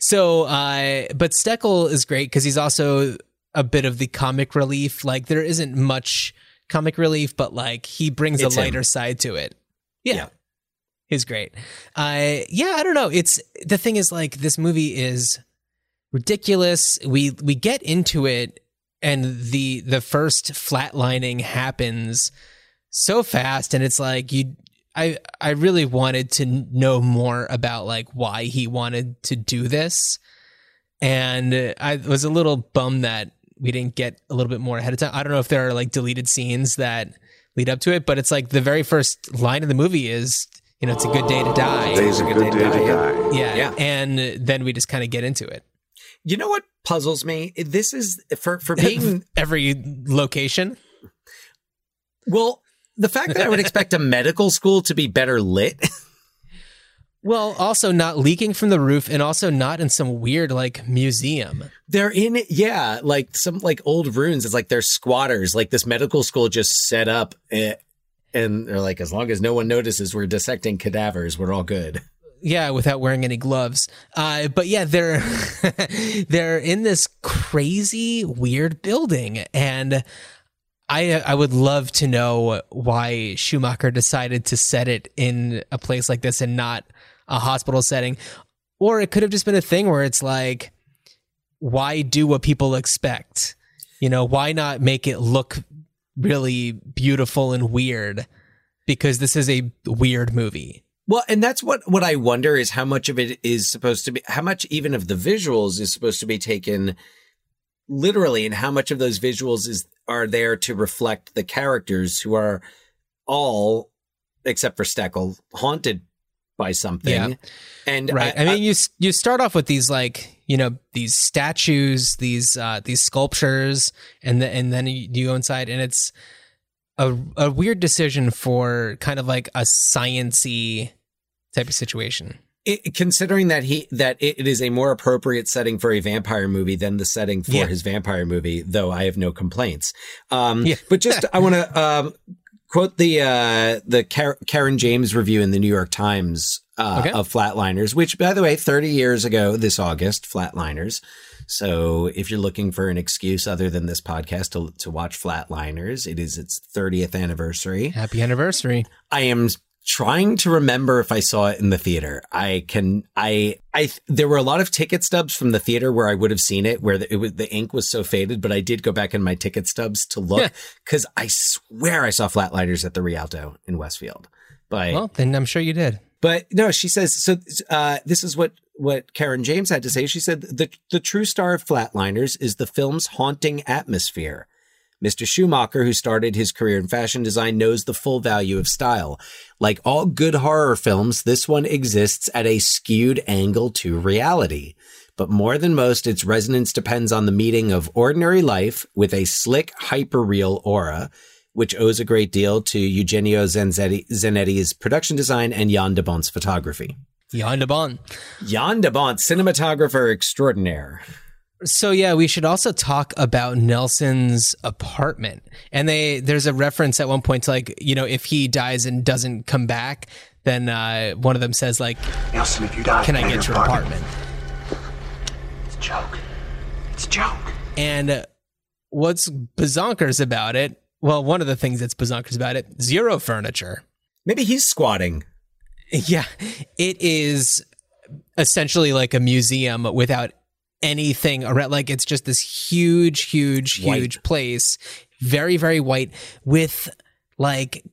So, uh, but Steckle is great because he's also a bit of the comic relief. Like there isn't much comic relief, but like he brings It's a him. lighter side to it. Yeah. Yeah. He's great. Uh, yeah, I don't know. It's the thing is like this movie is ridiculous. We we get into it and the the first flatlining happens so fast and it's like you I I really wanted to know more about like why he wanted to do this. And I was a little bummed that we didn't get a little bit more ahead of time. I don't know if there are like deleted scenes that lead up to it, but it's like the very first line of the movie is, you know, it's a good day to die. Today's a good day to die. Yeah. Yeah. And then we just kind of get into it. you know what puzzles me? This is for for <laughs> being Every location. well. The fact that I would expect a medical school to be better lit. <laughs> Well, also not leaking from the roof and also not in some weird like museum. They're in yeah, like some like old ruins. It's like they're squatters. Like this medical school just set up, eh, and they're like, as long as no one notices we're dissecting cadavers, we're all good. Yeah, without wearing any gloves. Uh, but yeah, they're <laughs> they're in this crazy, weird building, and I I would love to know why Schumacher decided to set it in a place like this and not a hospital setting. Or it could have just been a thing where it's like, why do what people expect? You know, why not make it look really beautiful and weird? Because this is a weird movie. Well, and that's what what I wonder is how much of it is supposed to be how much even of the visuals is supposed to be taken literally and how much of those visuals is are there to reflect the characters who are all except for Steckle haunted by something. Yeah. And right. I, I mean, you you start off with these like you know these statues, these uh, these sculptures, and the, and then you, you go inside, and it's a a weird decision for kind of like a sciency type of situation. It, considering that he that it is a more appropriate setting for a vampire movie than the setting for Yeah. his vampire movie, though I have no complaints. Um, Yeah. but just I want to um, quote the uh, the Kar- Caryn James review in the New York Times uh, Okay. of Flatliners, which by the way, thirty years ago this August, Flatliners. So if you're looking for an excuse other than this podcast to to watch Flatliners, it is its 30th anniversary. Happy anniversary! I am trying to remember if I saw it in the theater. I can I I there were a lot of ticket stubs from the theater where I would have seen it where the, it was the ink was so faded, but I did go back in my ticket stubs to look cuz I swear I saw Flatliners at the Rialto in Westfield. But Well, then I'm sure you did. but no, she says so. Uh, this is what what Caryn James had to say. She said the the true star of Flatliners is the film's haunting atmosphere. Mr. Schumacher, who started his career in fashion design, knows the full value of style. Like all good horror films, this one exists at a skewed angle to reality. But more than most, its resonance depends on the meeting of ordinary life with a slick, hyper-real aura, which owes a great deal to Eugenio Zanzetti, Zanetti's production design and Jan de Bont's photography. Jan de Bon. Jan de Bont, cinematographer extraordinaire. So yeah, we should also talk about Nelson's apartment. And they there's a reference at one point to like, you know, if he dies and doesn't come back, then uh, one of them says like, Nelson, if you die, "Can I get your your apartment." apartment?" It's a joke. It's a joke. And uh, what's bazonkers about it? Well, one of the things that's bazonkers about it, zero furniture. Maybe he's squatting. Yeah, it is essentially like a museum without anything around. Like it's just this huge, huge, White. huge place, very, very white with like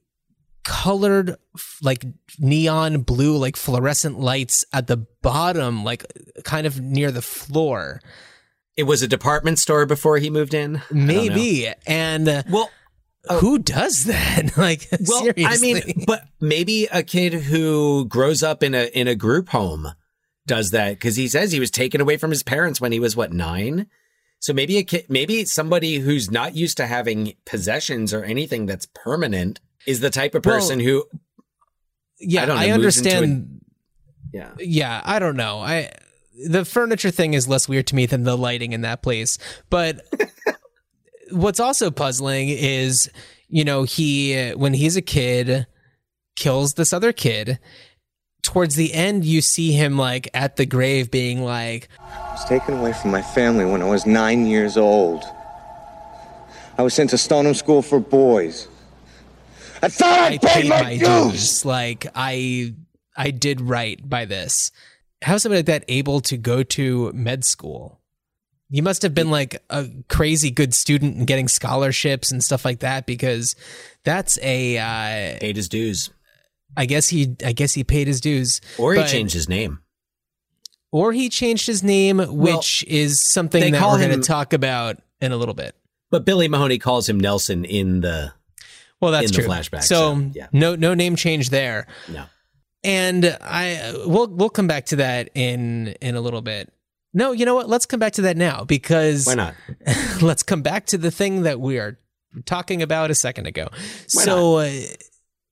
colored, like neon blue, like fluorescent lights at the bottom, like kind of near the floor. It was a department store before he moved in. I don't know. Maybe. And uh, Well, Oh. who does that? <laughs> like, Well, seriously. I mean, but maybe a kid who grows up in a in a group home does that because he says he was taken away from his parents when he was what nine. So maybe a kid, maybe somebody who's not used to having possessions or anything that's permanent is the type of Well, person who, yeah, I don't know, I understand. yeah, yeah i don't know i the furniture thing is less weird to me than the lighting in that place but <laughs> what's also puzzling is you know he when he's a kid kills this other kid towards the end you see him like at the grave being like I was taken away from my family when I was nine years old. I was sent to Stoneham School for Boys. I thought I, I paid, paid my, my dues. dues. Like I I did right by this. How's somebody like that able to go to med school? You must have been like a crazy good student and getting scholarships and stuff like that because that's a uh paid his dues, I guess he I guess he paid his dues. or he But- changed his name. or he changed his name, which is something that we're going to talk about in a little bit. But Billy Mahoney calls him Nelson in the Well, that's in the true. flashback, So, so, yeah. no no name change there. no. And I we'll we'll come back to that in in a little bit. No, you know what? Let's come back to that now because Why not? <laughs> let's come back to the thing that we are talking about a second ago. Why so uh,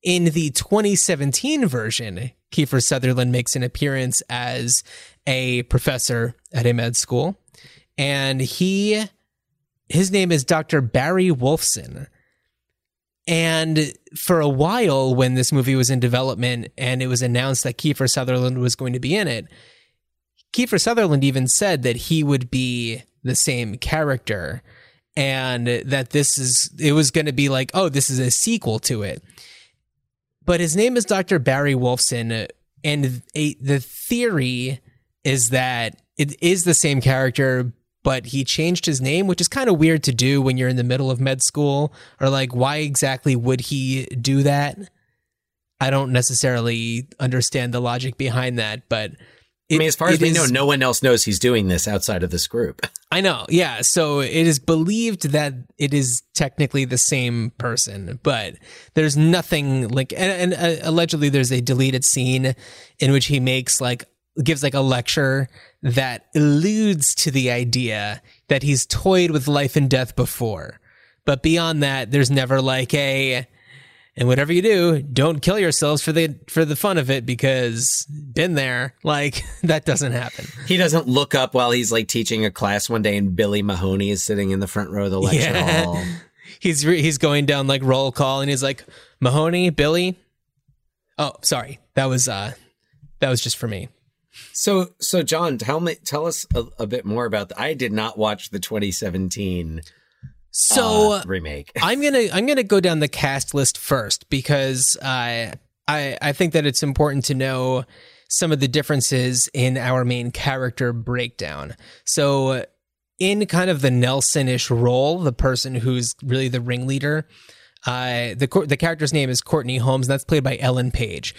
in the 2017 version, Kiefer Sutherland makes an appearance as a professor at a med school and he his name is Dr. Barry Wolfson. And for a while, when this movie was in development and it was announced that Kiefer Sutherland was going to be in it, Kiefer Sutherland even said that he would be the same character and that this is, it was going to be like, oh, this is a sequel to it. But his name is Dr. Barry Wolfson, and a, the theory is that it is the same character, but he changed his name, which is kind of weird to do when you're in the middle of med school. Or like, why exactly would he do that? I don't necessarily understand the logic behind that, but I mean, as far as it we know, no one else knows he's doing this outside of this group. <laughs> I know, yeah. So it is believed that it is technically the same person, but there's nothing like, and, and uh, allegedly there's a deleted scene in which he makes like gives like a lecture that alludes to the idea that he's toyed with life and death before, but beyond that, there's never like a. And whatever you do, don't kill yourselves for the for the fun of it because been there. Like <laughs> that doesn't happen. He doesn't look up while he's like teaching a class one day, and Billy Mahoney is sitting in the front row of the lecture Yeah. hall. <laughs> he's re- he's going down like roll call and he's like Mahoney, Billy. Oh, sorry. That was uh that was just for me. So, so John, tell me, tell us a, a bit more about. The, I did not watch the 2017 So uh, remake. I'm gonna I'm gonna go down the cast list first because I I I think that it's important to know some of the differences in our main character breakdown. So in kind of the Nelson-ish role, the person who's really the ringleader, uh, the the character's name is Courtney Holmes, and that's played by Ellen Page,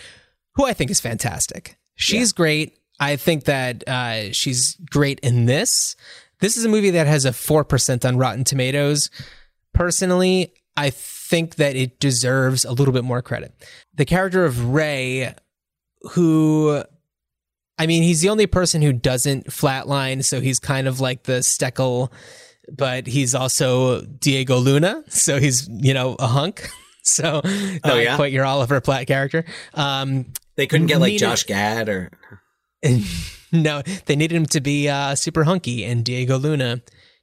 who I think is fantastic. She's great. I think that uh, she's great in this. This is a movie that has a four percent on Rotten Tomatoes. Personally, I think that it deserves a little bit more credit. The character of Ray, who I mean, he's the only person who doesn't flatline, so he's kind of like the Steckle, but he's also Diego Luna, so he's you know a hunk. <laughs> So not yeah? quite your Oliver Platt character. Um, they couldn't get like Nina- Josh Gad or <laughs> <laughs> no, they needed him to be uh, super hunky, and Diego Luna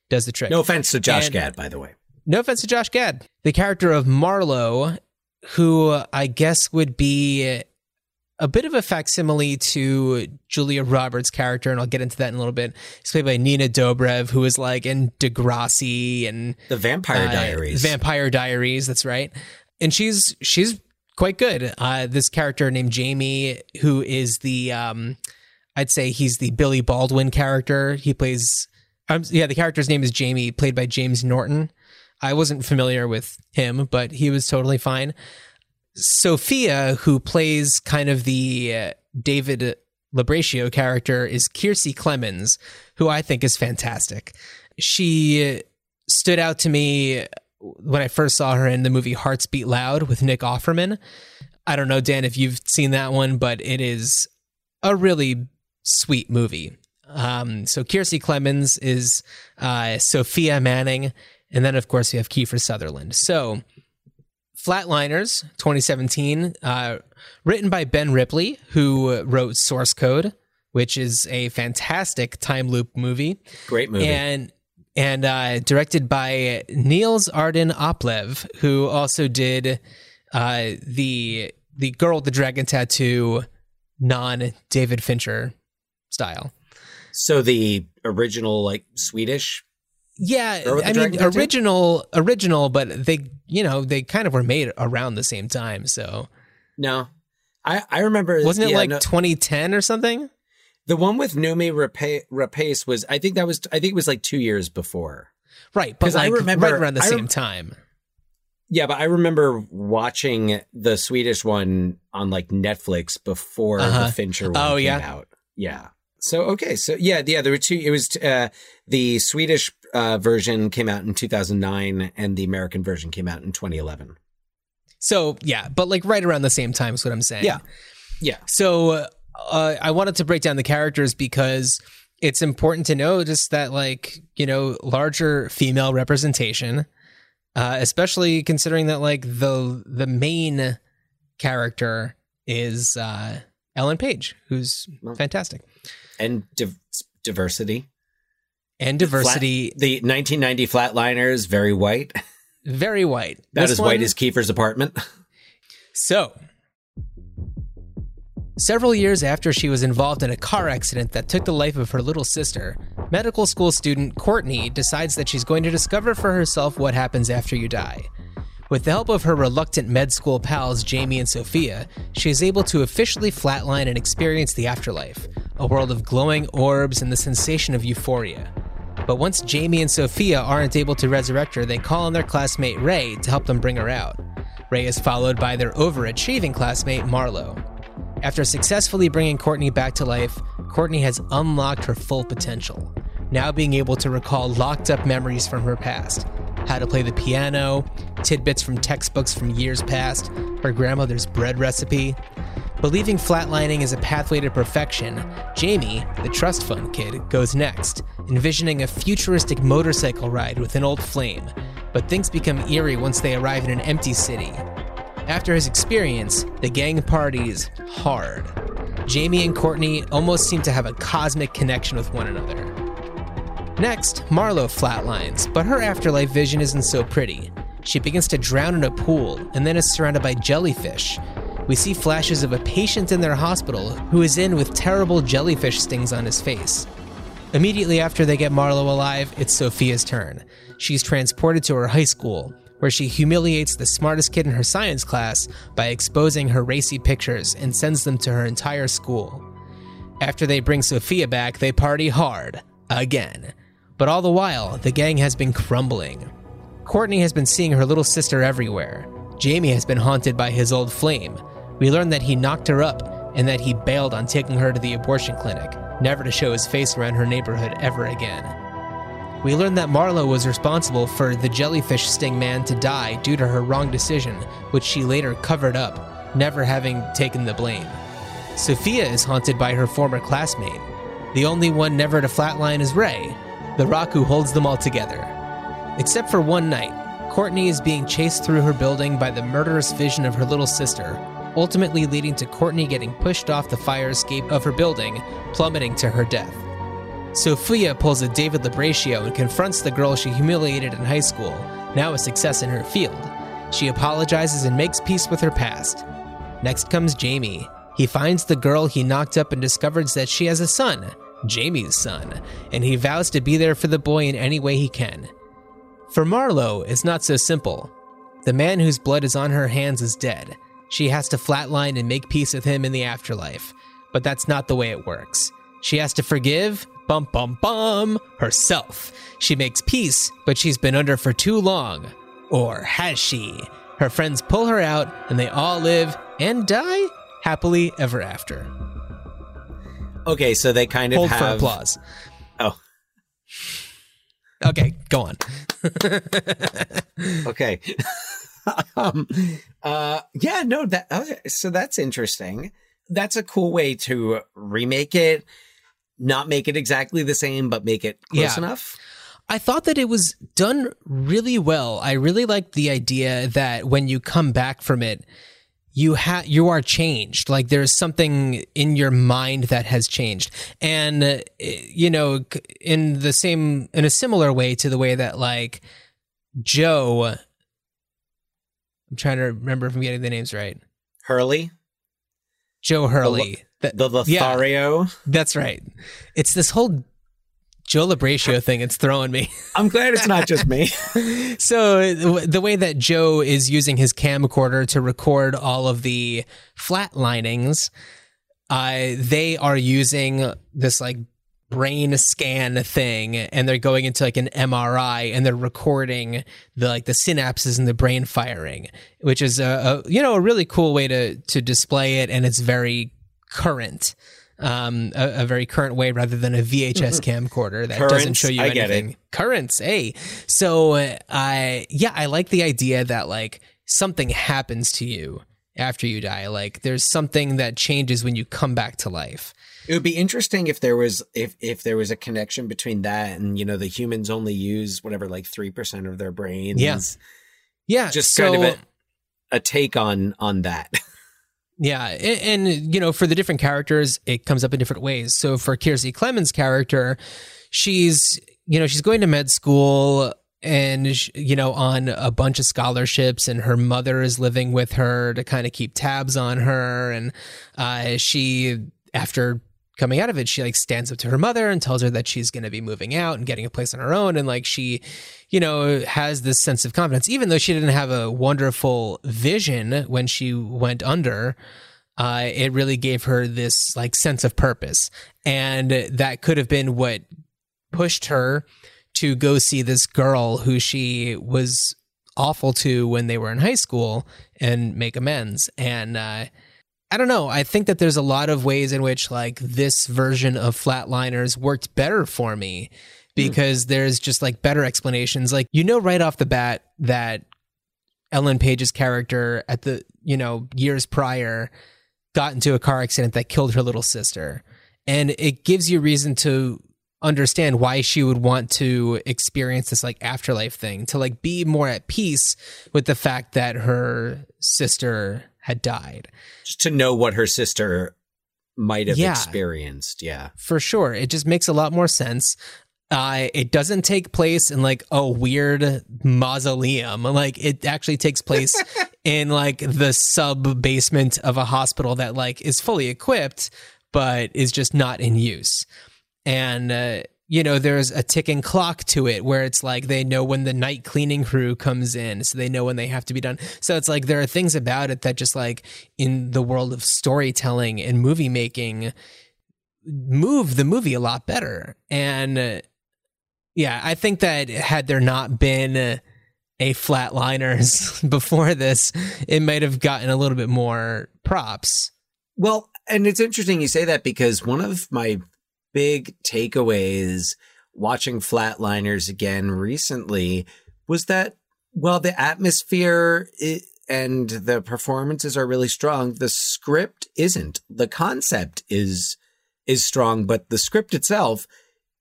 does the trick. no offense to Josh And- Gad, by the way. No offense to Josh Gad. The character of Marlowe, who I guess would be a bit of a facsimile to Julia Roberts' character, and I'll get into that in a little bit. He's played by Nina Dobrev, who is like in Degrassi and The Vampire uh, Diaries. Vampire Diaries, that's right. And she's she's quite good. Uh, this character named Jamie, who is the um, I'd say he's the Billy Baldwin character. He plays um, yeah, the character's name is Jamie, played by James Norton. I wasn't familiar with him, but he was totally fine. Sophia, who plays kind of the uh, David Labraccio character, is Kiersey Clemons, who I think is fantastic. She stood out to me when I first saw her in the movie Hearts Beat Loud with Nick Offerman. I don't know, Dan, if you've seen that one, but it is a really sweet movie. Um, so Kiersey Clemons is uh, Sophia Manning, and then of course we have Kiefer Sutherland. So Flatliners 2017, uh, written by Ben Ripley, who wrote Source Code, which is a fantastic time loop movie, Great movie. and and uh, directed by Niels Arden Oplev, who also did uh, the the Girl with the Dragon Tattoo, non David Fincher style. so the original like Swedish. Yeah, Girl with the I mean Tattoo? original, original, but they, you know, they kind of were made around the same time. So No, I I remember. wasn't it yeah, like no, 2010 or something? the one with Noomi Rapace, Rapace was? I think that was. I think it was like two years before. Right, but 'Cause I remember- right around the I same time. Yeah, but I remember watching the Swedish one on like Netflix before Uh-huh. the Fincher one Oh, came yeah? out. Yeah. So okay, so yeah, yeah, there were two. It was uh, the Swedish uh, version came out in 2009, and the American version came out in 2011. So yeah, but like right around the same time is what I'm saying. Yeah. Yeah. So uh, I wanted to break down the characters because it's important to know just that like you know larger female representation, uh, especially considering that like the the main character is uh, Ellen Page, who's fantastic, And div- diversity. and diversity, Flat- the 1990 Flatliners, very white. very white. Not This as white as Kiefer's apartment. So, several years after she was involved in a car accident that took the life of her little sister, medical school student Courtney decides that she's going to discover for herself what happens after you die. With the help of her reluctant med school pals, Jamie and Sophia, she is able to officially flatline and experience the afterlife, a world of glowing orbs and the sensation of euphoria. But once Jamie and Sophia aren't able to resurrect her, they call on their classmate Ray to help them bring her out. Ray is followed by their overachieving classmate Marlowe. After successfully bringing Courtney back to life, Courtney has unlocked her full potential, now being able to recall locked up memories from her past how to play the piano, tidbits from textbooks from years past, her grandmother's bread recipe. Believing flatlining is a pathway to perfection, Jamie, the trust fund kid, goes next, envisioning a futuristic motorcycle ride with an old flame. But things become eerie once they arrive in an empty city. After his experience, the gang parties hard. Jamie and Courtney almost seem to have a cosmic connection with one another. Next, Marlowe flatlines, but her afterlife vision isn't so pretty. She begins to drown in a pool and then is surrounded by jellyfish. We see flashes of a patient in their hospital who is in with terrible jellyfish stings on his face. Immediately after they get Marlowe alive, it's Sophia's turn. She's transported to her high school, where she humiliates the smartest kid in her science class by exposing her racy pictures and sends them to her entire school. After they bring Sophia back, they party hard. Again. But all the while, the gang has been crumbling. Courtney has been seeing her little sister everywhere. Jamie has been haunted by his old flame. We learn that he knocked her up and that he bailed on taking her to the abortion clinic, never to show his face around her neighborhood ever again. We learn that Marlowe was responsible for the jellyfish sting man to die due to her wrong decision, which she later covered up, never having taken the blame. Sophia is haunted by her former classmate. The only one never to flatline is Ray, the rock who holds them all together. Except for one night, Courtney is being chased through her building by the murderous vision of her little sister, ultimately leading to Courtney getting pushed off the fire escape of her building, plummeting to her death. Sophia pulls a David Labraccio and confronts the girl she humiliated in high school, now a success in her field. She apologizes and makes peace with her past. Next comes Jamie. He finds the girl he knocked up and discovers that she has a son, Jamie's son, and he vows to be there for the boy in any way he can. For Marlowe, it's not so simple. The man whose blood is on her hands is dead. She has to flatline and make peace with him in the afterlife. But that's not the way it works. She has to forgive, bum bum bum, herself. She makes peace, but she's been under for too long. Or has she? Her friends pull her out, and they all live and die happily ever after. Okay, so they kind of Hold have for applause. Oh, Okay, go on. <laughs> okay. <laughs> um, uh, yeah, no, that okay, so that's interesting. That's a cool way to remake it, not make it exactly the same, but make it close Yeah. enough. I thought that it was done really well. I really liked the idea that when you come back from it, you ha- you are changed. Like there's something in your mind that has changed, and uh, you know, in the same, in a similar way to the way that like Joe. I'm trying to remember if I'm getting the names right. Hurley, Joe Hurley. The yeah. Lothario. That's right. It's this whole Joe Labraccio thing. It's throwing me. <laughs> I'm glad it's not just me. <laughs> so the- the way that Joe is using his camcorder to record all of the flatlinings, uh, they are using this like brain scan thing and they're going into like an MRI and they're recording the like the synapses and the brain firing which is a, a you know a really cool way to to display it and it's very current um a, a very current way rather than a VHS camcorder that doesn't show you I get it. anything currents hey so uh, i yeah i like the idea that like something happens to you after you die like there's something that changes when you come back to life It would be interesting if there was if if there was a connection between that and you know the humans only use whatever like three percent of their brains. Yeah. yeah just so, kind of a, a take on on that. <laughs> yeah and, and you know for the different characters it comes up in different ways. So for Kiersey Clemons character she's you know she's going to med school and you know on a bunch of scholarships and her mother is living with her to kind of keep tabs on her. And uh, she after coming out of it, she like stands up to her mother and tells her that she's going to be moving out and getting a place on her own. And like she, you know, has this sense of confidence, even though she didn't have a wonderful vision when she went under. Uh, it really gave her this like sense of purpose. And that could have been what pushed her to go see this girl who she was awful to when they were in high school and make amends. And, uh, I don't know. I think that there's a lot of ways in which like this version of Flatliners worked better for me because mm. there's just like better explanations. Like you know right off the bat that Ellen Page's character at the, you know, years prior got into a car accident that killed her little sister. And it gives you reason to understand why she would want to experience this like afterlife thing to like be more at peace with the fact that her sister had died. Just to know what her sister might have yeah, experienced. Yeah. For sure. It just makes a lot more sense. Uh, it doesn't take place in like a weird mausoleum. Like it actually takes place <laughs> in like the sub basement of a hospital that like is fully equipped, but is just not in use. And uh, you know, there's a ticking clock to it where it's like they know when the night cleaning crew comes in, so they know when they have to be done. So it's like there are things about it that just like in the world of storytelling and movie making move the movie a lot better. And uh, yeah, I think that had there not been a flatliners <laughs> before this, it might have gotten a little bit more props. Well, and it's interesting you say that because one of my big takeaways watching Flatliners again recently was that while the atmosphere and the performances are really strong, the script isn't. The concept is is strong, but the script itself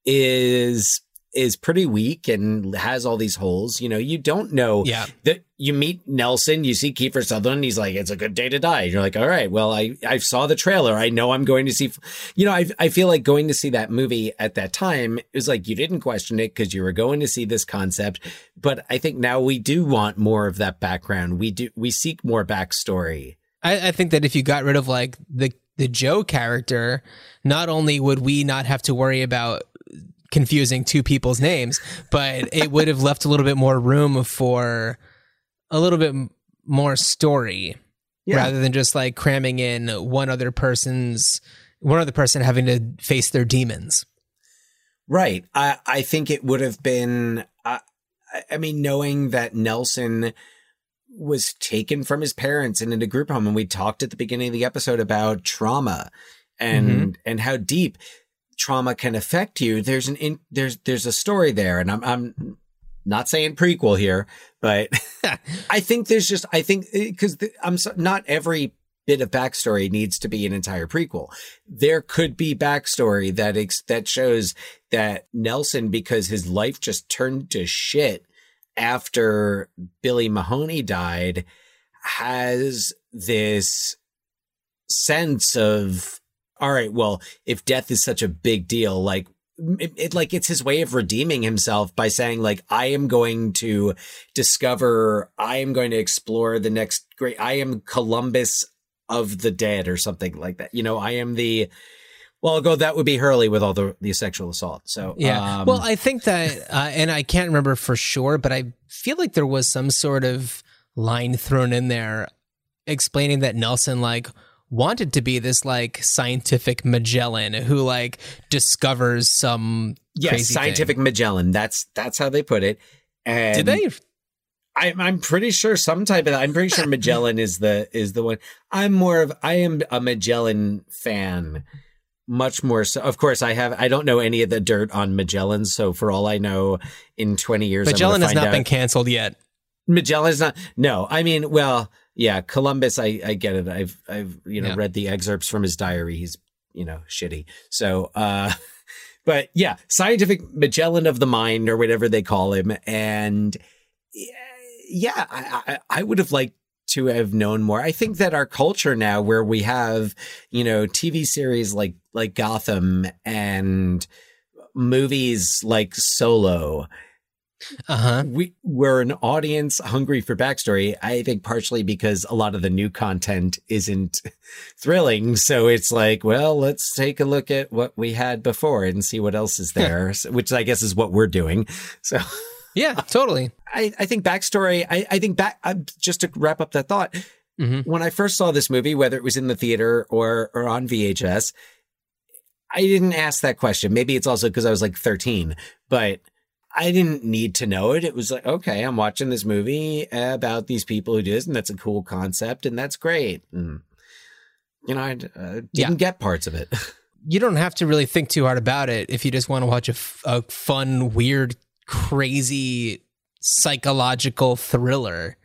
is is pretty weak and has all these holes. You know, you don't know yeah. that you meet Nelson, you see Kiefer Sutherland, he's like, it's a good day to die. You're like, all right, well, I, I saw the trailer. I know I'm going to see, you know, I, I feel like going to see that movie at that time it was like, you didn't question it because you were going to see this concept. But I think now we do want more of that background. We do, we seek more backstory. I, I think that if you got rid of like the, the Joe character, not only would we not have to worry about confusing two people's names, but it would have left a little bit more room for a little bit more story yeah. rather than just like cramming in one other person's one other person having to face their demons. Right. I I think it would have been I, I mean knowing that Nelson was taken from his parents and into group home and we talked at the beginning of the episode about trauma and mm-hmm. and how deep trauma can affect you, there's an in, there's there's a story there, and I'm I'm not saying prequel here, but <laughs> I think there's just I think eh, because I'm so, not every bit of backstory needs to be an entire prequel. There could be backstory that ex- that shows that Nelson, because his life just turned to shit after Billy Mahoney died, has this sense of all right, well, if death is such a big deal, like it, it, like it's his way of redeeming himself by saying like I am going to discover I am going to explore the next great I am Columbus of the dead or something like that. You know, I am the well, go. That would be Hurley with all the the sexual assault. So yeah. Um, well, I think that, uh, and I can't remember for sure, but I feel like there was some sort of line thrown in there explaining that Nelson like wanted to be this like scientific Magellan who like discovers some yes scientific thing. Magellan. That's that's how they put it. And Did they? I'm I'm pretty sure some type of. I'm pretty sure Magellan is the is the one. I'm more of. I am a Magellan fan much more so of course i have i don't know any of the dirt on magellan so for all i know in 20 years magellan has not out, been canceled yet magellan is not no i mean well yeah, Columbus, I, I get it. I've, I've, you know, yeah. read the excerpts from his diary. He's, you know, shitty. So, uh, <laughs> but yeah, scientific Magellan of the mind or whatever they call him. And yeah, I, I, I would have liked to have known more. I think that our culture now where we have, you know, TV series like, like Gotham and movies like Solo Uh-huh. We we're an audience hungry for backstory. I think partially because a lot of the new content isn't <laughs> thrilling. So it's like, well, let's take a look at what we had before and see what else is there, which I guess is what we're doing. So <laughs> Yeah, totally. I, I think backstory, I, I think back, uh, just to wrap up that thought, Mhm. when I first saw this movie, whether it was in the theater or, or on VHS, I didn't ask that question. Maybe it's also because I was like 13, but I didn't need to know it. It was like, okay, I'm watching this movie about these people who do this, and that's a cool concept, and that's great. And, you know, I uh, didn't Yeah. get parts of it. <laughs> You don't have to really think too hard about it if you just want to watch a, f- a fun, weird, crazy psychological thriller.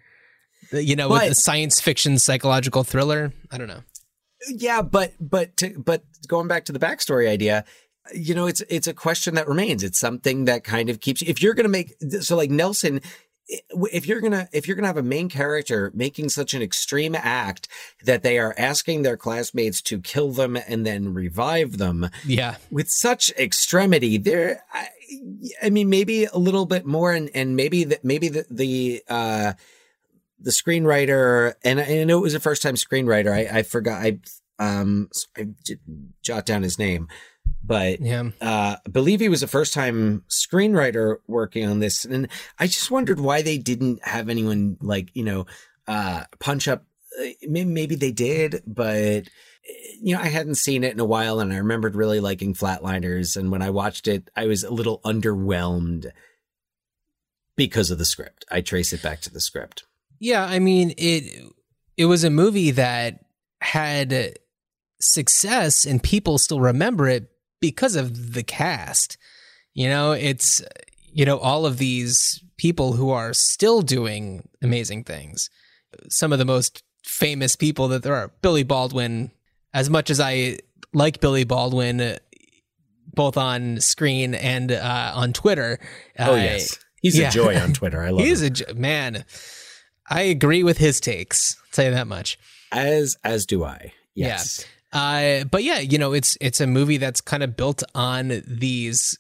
You know, with But- the science fiction psychological thriller. I don't know. Yeah, but but to, but going back to the backstory idea, you know, it's it's a question that remains. It's something that kind of keeps. If you're going to make so like Nelson, if you're gonna if you're gonna have a main character making such an extreme act that they are asking their classmates to kill them and then revive them Yeah. with such extremity, there. I, I mean, maybe a little bit more, and and maybe that maybe the the. uh the screenwriter, and I, I know it was a first time screenwriter. I, I forgot. I um I didn't jot down his name, but Yeah. uh, I believe he was a first time screenwriter working on this, and I just wondered why they didn't have anyone like you know uh, punch up. uh, Maybe, maybe they did, but you know I hadn't seen it in a while, and I remembered really liking Flatliners, and when I watched it, I was a little underwhelmed because of the script. I trace it back to the script. Yeah, I mean it it was a movie that had success and people still remember it because of the cast. You know, it's you know all of these people who are still doing amazing things. Some of the most famous people that there are. Billy Baldwin, as much as I like Billy Baldwin both on screen and uh, on Twitter. Oh yes, he's yeah. a joy on Twitter. I love <laughs> him. He's him. a jo- man. I agree with his takes. I'll tell you that much. as as do I. Yes. Uh, but yeah, you know, it's it's a movie that's kind of built on these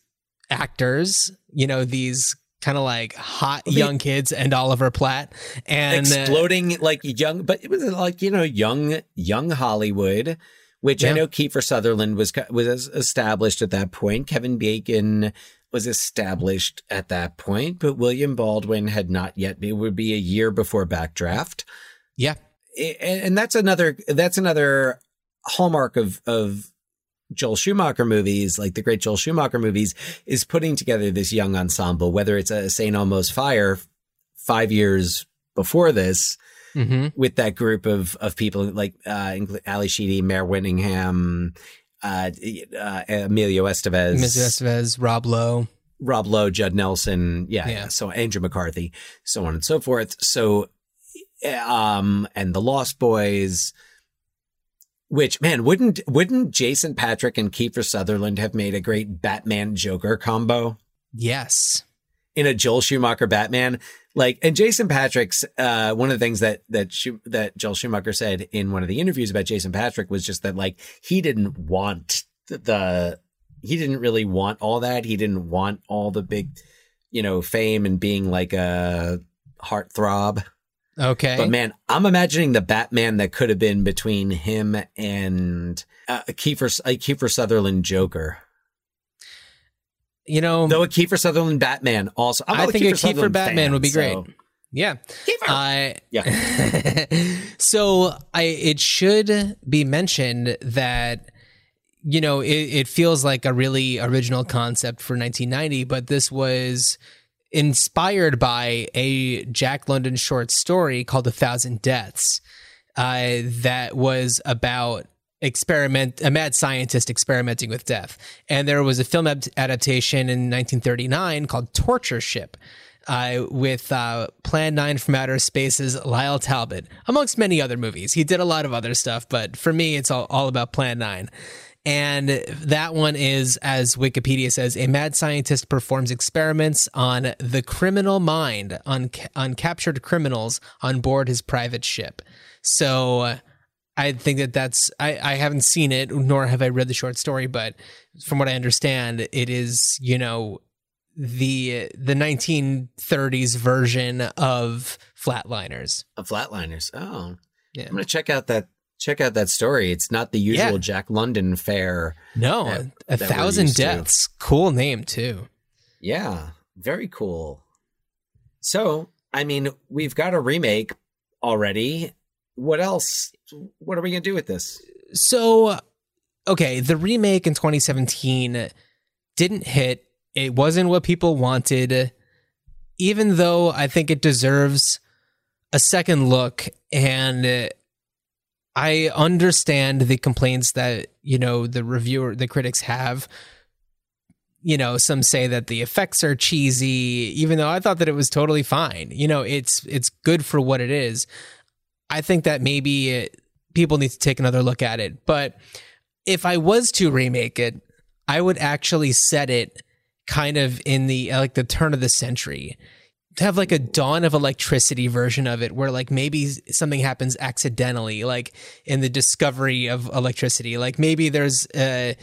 actors. You know, these kind of like hot young kids and Oliver Platt and uh, exploding like young, but it was like you know young young Hollywood, which I know Kiefer Sutherland was was established at that point. Kevin Bacon was established at that point, but William Baldwin had not yet. It would be a year before Backdraft, yeah, I- and that's another that's another hallmark of of Joel Schumacher movies, like the great Joel Schumacher movies, is putting together this young ensemble. Whether it's a Saint Elmo's Fire, five years before this, hmm with that group of of people like uh Ally Sheedy, Mare Winningham, uh, uh Emilio Estevez, Ms. Estevez, Rob Lowe. Rob Lowe, Judd Nelson, yeah, Yeah. so Andrew McCarthy, so on and so forth. So, um, and the Lost Boys. Which man wouldn't wouldn't Jason Patric and Kiefer Sutherland have made a great Batman Joker combo? Yes. in a Joel Schumacher Batman. Like, and Jason Patric's, uh, one of the things that, that, Schu- that Joel Schumacher said in one of the interviews about Jason Patric was just that, like, he didn't want the, the he didn't really want all that. He didn't want all the big, you know, fame and being like a heartthrob. Okay. But man, I'm imagining the Batman that could have been between him and uh, Kiefer, uh, Kiefer Sutherland Joker. you know, Though a Kiefer Sutherland Batman also. I think a Kiefer Sutherland Batman fan, would be great. so- Yeah. I Yeah. <laughs> so I it should be mentioned that you know it, it feels like a really original concept for 1990, but this was inspired by a Jack London short story called A Thousand Deaths uh, that was about experiment a mad scientist experimenting with death and there was a film ad- adaptation in 1939 called torture ship uh, with uh, Plan 9 from Outer Space's Lyle Talbot, amongst many other movies. He did a lot of other stuff, but for me, it's all, all about Plan 9. And that one is, as Wikipedia says, a mad scientist performs experiments on the criminal mind, on, on captured criminals on board his private ship. So I think that that's, I, I haven't seen it, nor have I read the short story, but from what I understand, it is, you know, the the 1930s version of Flatliners. Of Flatliners. Oh, Yeah. I'm gonna check out that check out that story. It's not the usual Yeah. Jack London fare. No, that- a that thousand used to. deaths. Cool name too. Yeah, very cool. So, I mean, we've got a remake already. What else? What are we gonna do with this? So, okay, the remake in 2017 didn't hit. It wasn't what people wanted, even though I think it deserves a second look. And uh, I understand the complaints that, you know, the reviewer, the critics have. You know, some say that the effects are cheesy, even though I thought that it was totally fine. You know, it's it's good for what it is. I think that maybe it, people need to take another look at it. But if I was to remake it, I would actually set it kind of in the like the turn of the century. To have like a dawn of electricity version of it where like maybe something happens accidentally like in the discovery of electricity like maybe there's uh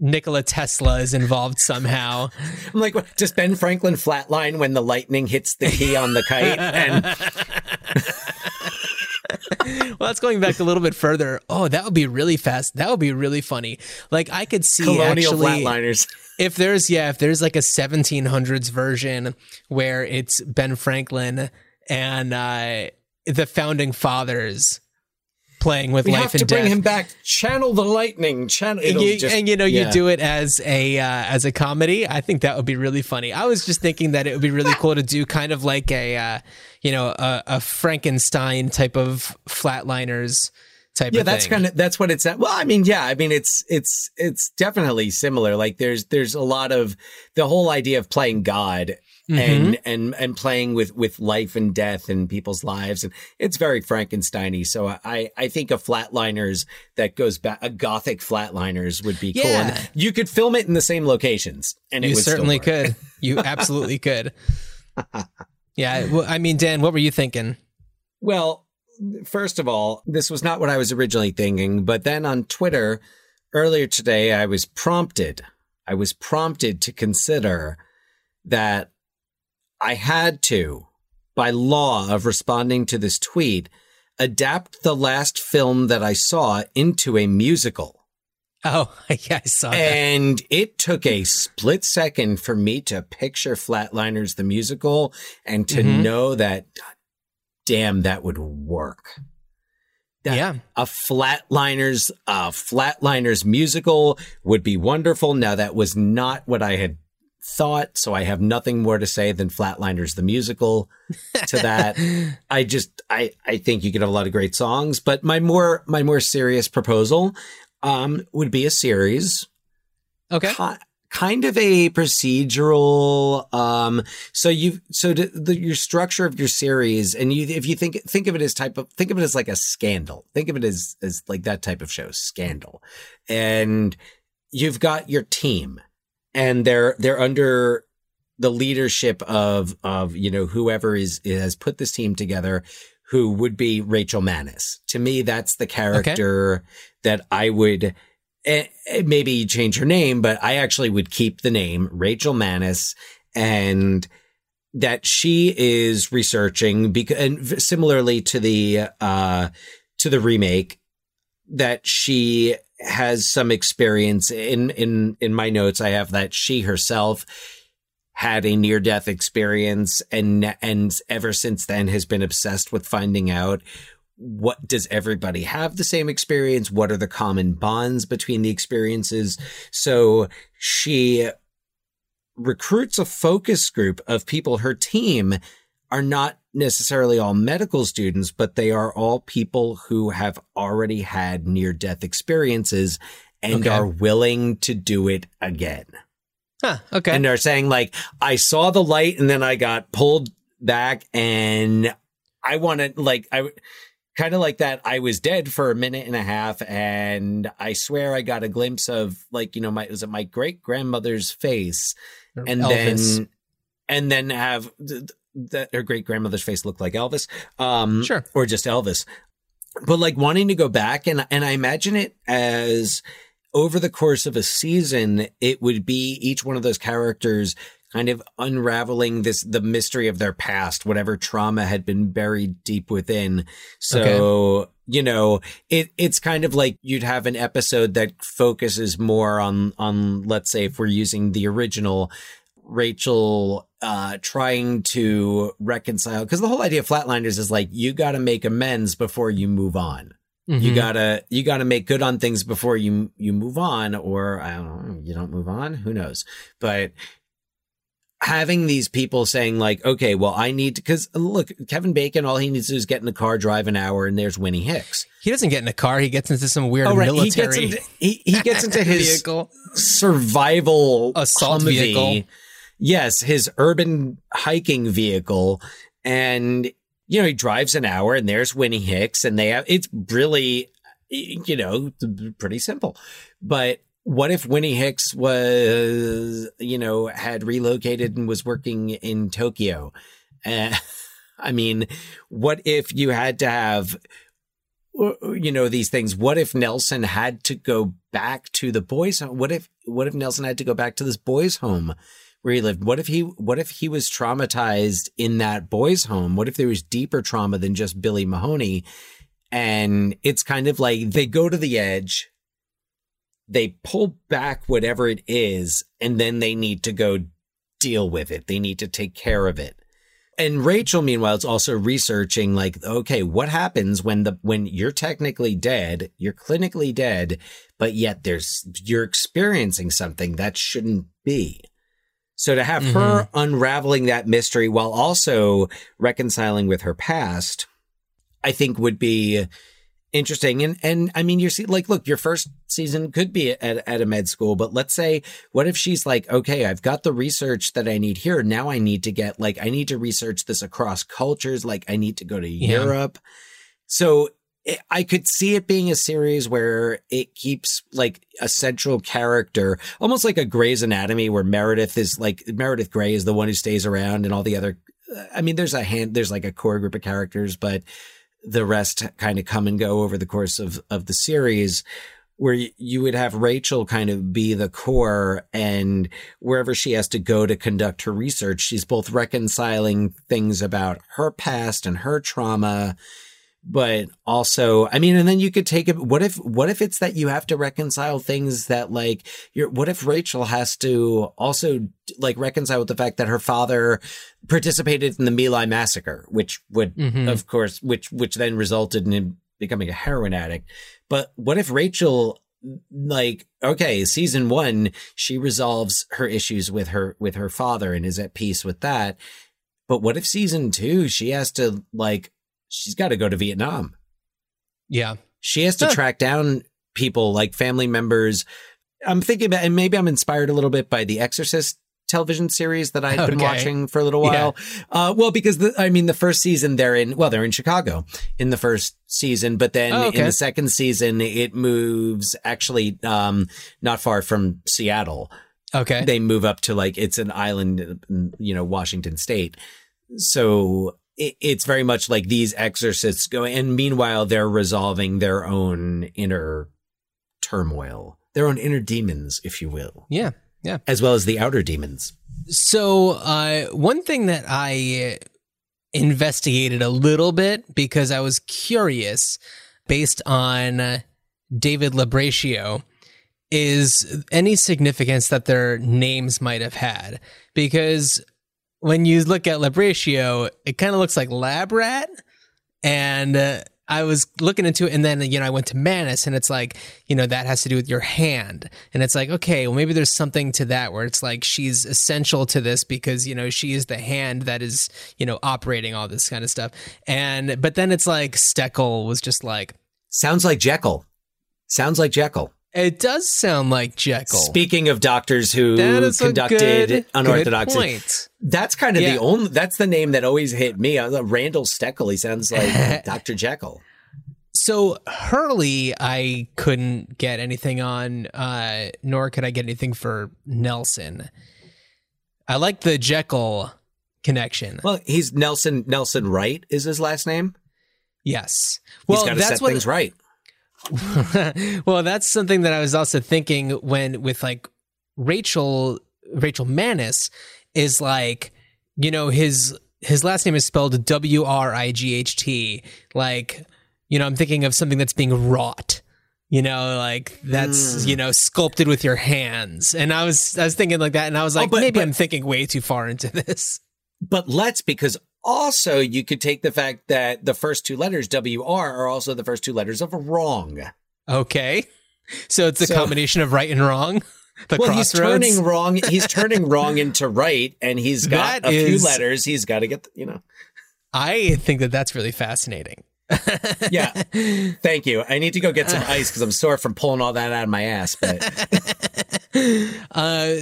Nikola Tesla is involved somehow. <laughs> I'm like, does Ben Franklin flatline when the lightning hits the key on the kite? And <laughs> well, that's going back a little bit further. Oh, that would be really fast. That would be really funny. Like I could see colonial actually flatliners. If there's yeah, if there's like a 1700s version where it's Ben Franklin and uh, the founding fathers playing with We life have and to bring death. him back. Channel the lightning. Channel. and you, just- and you know yeah. you do it as a uh, as a comedy. I think that would be really funny. I was just thinking that it would be really cool to do kind of like a uh, you know a, a Frankenstein type of flatliners type yeah that's kind of that's what it's at well i mean yeah i mean it's it's it's definitely similar like there's there's a lot of the whole idea of playing god Mm-hmm. and and and playing with with life and death and people's lives and it's very frankensteiny so i i think a flatliners that goes back a gothic flatliners would be cool and you could film it in the same locations and it you certainly could. You <laughs> absolutely could. <laughs> Yeah. Well, I mean, Dan, what were you thinking? Well, first of all, this was not what I was originally thinking, but then on Twitter earlier today, I was prompted. I was prompted to consider that I had to, by law of responding to this tweet, adapt the last film that I saw into a musical. Oh, <laughs> yeah, I saw that. And it took a split second for me to picture Flatliners the musical and to Mhm. know that, damn, that would work. That Yeah. A Flatliners, a Flatliners musical would be wonderful. Now, that was not what I had thought, so I have nothing more to say than Flatliners the musical to <laughs> that. I just, I, I think you could have a lot of great songs, but my more, my more serious proposal, um, would be a series Okay. ki- kind of a procedural um so you so the, the your structure of your series and you if you think think of it as type of think of it as like a scandal. Think of it as as like that type of show scandal. And you've got your team and they're they're under the leadership of of you know whoever is has put this team together who would be Rachel Mannus. To me that's the character that I would maybe change her name, but I actually would keep the name Rachel Mannus and that she is researching because and similarly to the uh to the remake that she has some experience in in in my notes. I have that she herself had a near death experience and and ever since then has been obsessed with finding out what does everybody have the same experience what are the common bonds between the experiences so she recruits a focus group of people her team are not necessarily all medical students but they are all people who have already had near death experiences and Okay. are willing to do it again Huh. Okay. and they're saying like I saw the light and then I got pulled back and I wanted like I kind of like that I was dead for a minute and a half and I swear I got a glimpse of like you know my was it my great grandmother's face and Elvis. then and then have th- th- that her great grandmother's face looked like Elvis um Sure. or just Elvis but like wanting to go back and and I imagine it as over the course of a season, it would be each one of those characters kind of unraveling this the mystery of their past, whatever trauma had been buried deep within. So, you know, it it's kind of like you'd have an episode that focuses more on on let's say if we're using the original Rachel uh trying to reconcile because the whole idea of flatliners is like you got to make amends before you move on. You Mhm. gotta you gotta make good on things before you you move on, or I don't know, you don't move on. Who knows? But having these people saying like, okay, well, I need to because look, Kevin Bacon, all he needs to do is get in the car, drive an hour, and there's Winnie Hicks. He doesn't get in a car. He gets into some weird Oh, right. He military gets into he, he gets into <laughs> his vehicle. survival Assault vehicle. Yes, his urban hiking vehicle, and you know he drives an hour, and there's Winnie Hicks, and they have it's really, you know, pretty simple. But what if Winnie Hicks was, you know, had relocated and was working in Tokyo? Uh, <laughs> I mean, what if you had to have you know these things? What if nelson had to go back to the boys home what if what if nelson had to go back to this boys home where he lived? What if he what if he was traumatized in that boys home? What if there was deeper trauma than just billy mahoney? And it's kind of like they go to the edge they pull back whatever it is and then they need to go deal with it. They need to take care of it. And Rachel, meanwhile, is also researching like, okay, what happens when the when you're technically dead, you're clinically dead, but yet there's you're experiencing something that shouldn't be. So to have her mm-hmm. unraveling that mystery while also reconciling with her past, I think would be interesting. And and I mean, you're see, like, look, your first season could be at, at a med school, but let's say, what if she's like, okay, I've got the research that I need here. Now I need to get like, I need to research this across cultures. Like, I need to go to Yeah. Europe. So it, I could see it being a series where it keeps like a central character, almost like a Grey's Anatomy, where Meredith is like Meredith Grey is the one who stays around, and all the other. Eh, I mean, there's a hand, there's like a core group of characters, but the rest kind of come and go over the course of of the series where you would have Rachel kind of be the core and wherever she has to go to conduct her research she's both reconciling things about her past and her trauma but also i mean and then you could take it what if what if it's that you have to reconcile things that like you're what if rachel has to also like reconcile with the fact that her father participated in the Lai massacre which would Mhm. of course which which then resulted in him becoming a heroin addict but what if rachel like okay season one she resolves her issues with her with her father and is at peace with that but what if season two she has to like she's got to go to vietnam. Yeah. she has to track down people like family members. I'm thinking about and maybe i'm inspired a little bit by the exorcist television series that i'd been watching for a little while. Uh, well because the, i mean the first season they're in well they're in chicago in the first season but then Oh, in the second season it moves actually um not far from seattle. Okay. they move up to like it's an island you know washington state. So it, it's very much like these exorcists go and meanwhile they're resolving their own inner turmoil their own inner demons if you will yeah. Yeah. as well as the outer demons So, uh, one thing that I investigated a little bit because I was curious based on David Labraccio is any significance that their names might have had. Because when you look at Labraccio, it kind of looks like Lab Rat. And uh, I was looking into it, and then, you know, I went to Mannus, and it's like, you know, that has to do with your hand. And it's like, okay, well, maybe there's something to that where it's like she's essential to this because, you know, she is the hand that is, you know, operating all this kind of stuff. And, but then it's like Steckle was just like, sounds like jekyll sounds like jekyll it does sound like Jekyll. speaking of doctors who conducted good, unorthodox good. That's kind of Yeah. the only that's the name that always hit me I was randall Steckle he sounds like <laughs> dr jekyll So Hurley, I couldn't get anything on, uh, nor could I get anything for Nelson. I like the Jekyll connection. Well, he's Nelson Nelson Wright is his last name. Yes. Well, that's what. things right. <laughs> well, that's something that I was also thinking when with like Rachel Rachel Mannus is like, you know, his his last name is spelled W R I G H T. Like, you know, I'm thinking of something that's being wrought. You know, like that's Mm. you know sculpted with your hands, and I was I was thinking like that, and I was like, Oh, but- maybe but- I'm thinking way too far into this. But let's because also you could take the fact that the first two letters WR are also the first two letters of wrong. Okay, so it's a So- combination of right and wrong. <laughs> The well, he's turning wrong. He's turning <laughs> wrong into right, and he's got That a few letters. He's got to get, the, you know. I think that that's really fascinating. <laughs> Yeah. Thank you. I need to go get some <laughs> ice because I'm sore from pulling all that out of my ass. But Uh,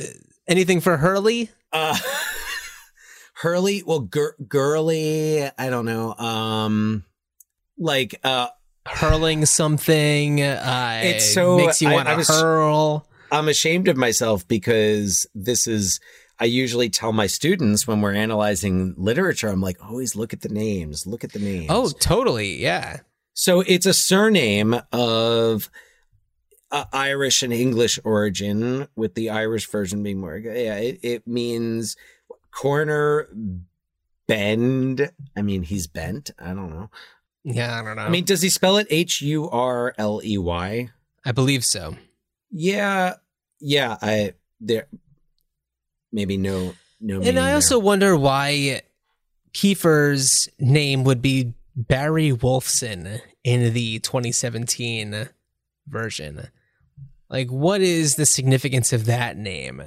anything for Hurley? uh, Hurley, well, gir- girly. I don't know. Um, like uh, Hurling something. Uh, It's so- makes you want to hurl. I'm ashamed of myself because this is. I usually tell my students when we're analyzing literature, I'm like, always look at the names. Look at the names. Oh, totally. Yeah. So it's a surname of uh, Irish and English origin, with the Irish version being more. Yeah, it, it means corner bend. I mean, he's bent. I don't know. Yeah, I don't know. I mean, does he spell it H U R L E Y? I believe so. Yeah, yeah. I there maybe no no. And I there. also wonder why Kiefer's name would be Barry Wolfson in the 2017 version. Like, what is the significance of that name?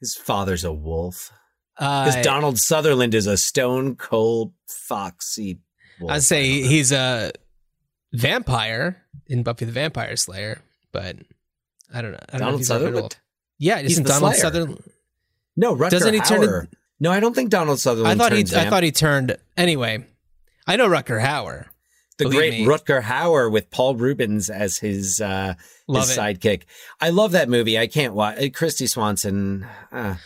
his father's a wolf. Uh, Donald Sutherland is a stone cold foxy. Wolf. I'd say he's a vampire in Buffy the Vampire Slayer, but I don't know. I don't know Donald been Sutherland. Yeah, He's Donald Slayer. Sutherland? No, Rutger Doesn't he turn Hauer. No, I don't think Donald I Sutherland. thought he. turns I thought he turned. Anyway, I know Rutger Hauer. the great me. Rutger Hauer with Paul Reubens as his uh, his it. sidekick. I love that movie. I can't watch. Uh, Kristy Swanson. Uh,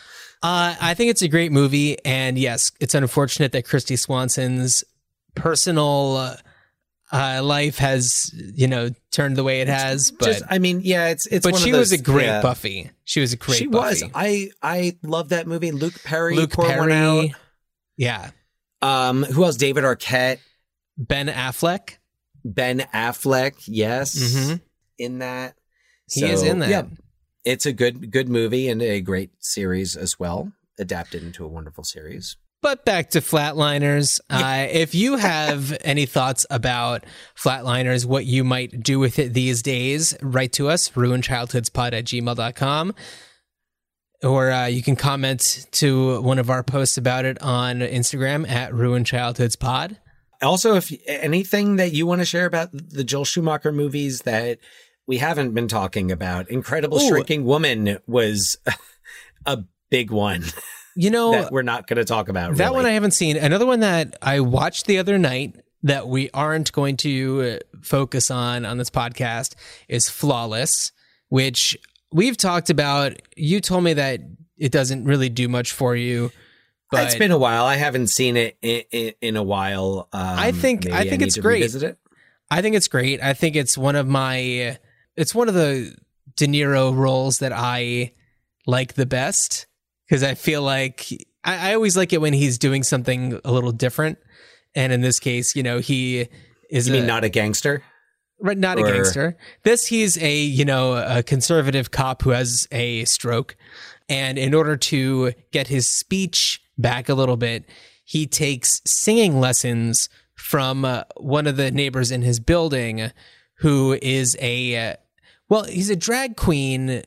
Uh, I think it's a great movie, and yes, it's unfortunate that Kristy Swanson's personal uh, life has, you know, turned the way it has. But just, I mean, yeah, it's it's. but one of she was a great yeah. Buffy. She was a great. She Buffy. was. I I love that movie. Luke Perry. Luke. Perry. Yeah, Um, who else? David Arquette, Ben Affleck. Ben Affleck. Yes, Mhm. in that. He is in that. Yeah, it's a good good movie and a great series as well. Adapted into a wonderful series. But back to Flatliners. Uh, if you have <laughs> any thoughts about Flatliners, what you might do with it these days, write to us, ruinchildhoodspod at gmail.com. Or uh, you can comment to one of our posts about it on Instagram at ruinchildhoodspod. Also, if anything that you want to share about the Joel Schumacher movies that we haven't been talking about, Incredible Ooh. Shrinking Woman was <laughs> a big one <laughs> You know, that we're not going to talk about. That really. one I haven't seen. Another one that I watched the other night that we aren't going to uh, focus on on this podcast is Flawless, which we've talked about. You told me that it doesn't really do much for you. But it's been a while. I haven't seen it in, in, in a while. Um, I think- I think need it's great. it. I think it's great. I think it's one of my it's one of the De Niro roles that I like the best because I feel like I, I always like it when he's doing something a little different. And in this case, you know, he is You mean a- not a gangster? Right, not a gangster. This he's a you know a conservative cop who has a stroke, and in order to get his speech back a little bit, he takes singing lessons from uh, one of the neighbors in his building, who is a uh, well, he's a drag queen,